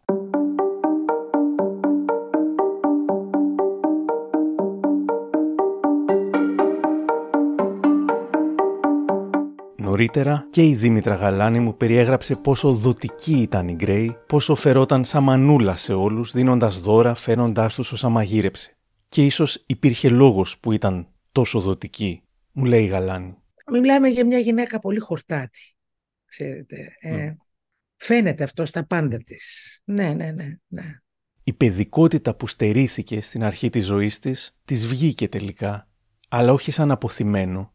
Νωρίτερα και η Δήμητρα Γαλάνη μου περιέγραψε πόσο δοτική ήταν η Γκρέι, πόσο φερόταν σαν μανούλα σε όλους, δίνοντας δώρα, φέροντάς τους όσα μαγείρεψε. Και ίσως υπήρχε λόγος που ήταν τόσο δοτική, μου λέει η Γαλάνη. Μιλάμε για μια γυναίκα πολύ χορτάτη, ξέρετε. Ε, φαίνεται αυτό στα πάντα της. Ναι, ναι, ναι, ναι. Η παιδικότητα που στερήθηκε στην αρχή της ζωής της, της βγήκε τελικά, αλλά όχι σαν αποθυμένο.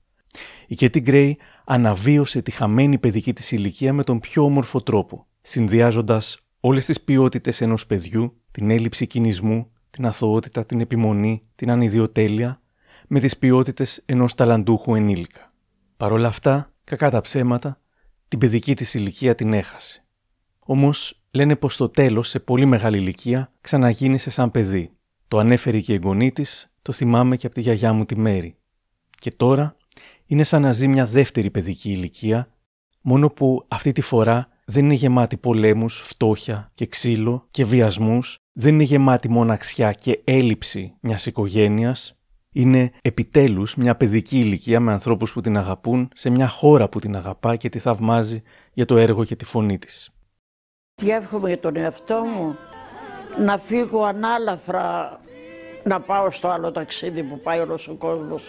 Η Κέτι Γκρέι αναβίωσε τη χαμένη παιδική της ηλικία με τον πιο όμορφο τρόπο, συνδυάζοντας όλες τις ποιότητες ενός παιδιού, την έλλειψη κινησμού, την αθωότητα, την επιμονή, την ανιδιοτέλεια, με τις ποιότητες ενός ταλαντούχου ενήλικα. Παρ' όλα αυτά, κακά τα ψέματα, την παιδική της ηλικία την έχασε. Όμως, λένε πως στο τέλος, σε πολύ μεγάλη ηλικία, ξαναγίνησε σαν παιδί. Το ανέφερε και η εγγονή της, το θυμάμαι και από τη γιαγιά μου τη Μέρη. Και τώρα, είναι σαν να ζει μια δεύτερη παιδική ηλικία, μόνο που αυτή τη φορά δεν είναι γεμάτη πολέμους, φτώχεια και ξύλο και βιασμούς, δεν είναι γεμάτη μοναξιά και έλλειψη μιας οικογένειας, είναι επιτέλους μια παιδική ηλικία με ανθρώπους που την αγαπούν σε μια χώρα που την αγαπά και τη θαυμάζει για το έργο και τη φωνή της. Τι εύχομαι για τον εαυτό μου να φύγω ανάλαφρα να πάω στο άλλο ταξίδι που πάει όλος ο κόσμος.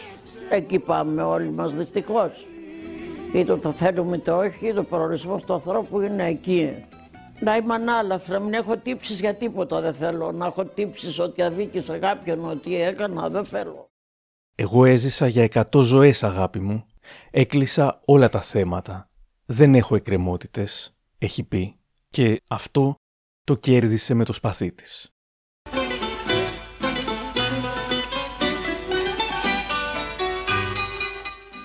Εκεί πάμε όλοι μας δυστυχώς. Είτε το θέλουμε είτε όχι, το προορισμό του ανθρώπου είναι εκεί. Να είμαι ανάλαφρα, μην έχω τύψεις για τίποτα δεν θέλω. Να έχω τύψεις ότι αδίκησα κάποιον, ότι έκανα, δεν θέλω. Εγώ έζησα για εκατό ζωές αγάπη μου. Έκλεισα όλα τα θέματα. Δεν έχω εκκρεμότητες, έχει πει. Και αυτό το κέρδισε με το σπαθί της.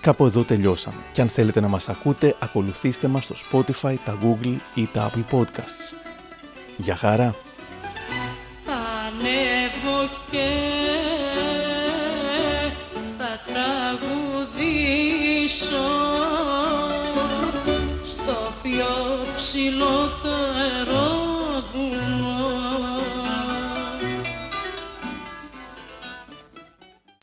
Κάπου εδώ τελειώσαμε. Και αν θέλετε να μας ακούτε, ακολουθήστε μας στο Spotify, τα Google ή τα Apple Podcasts. Για χαρά! ανέβω και θα τραγουδήσω στο πιο ψηλό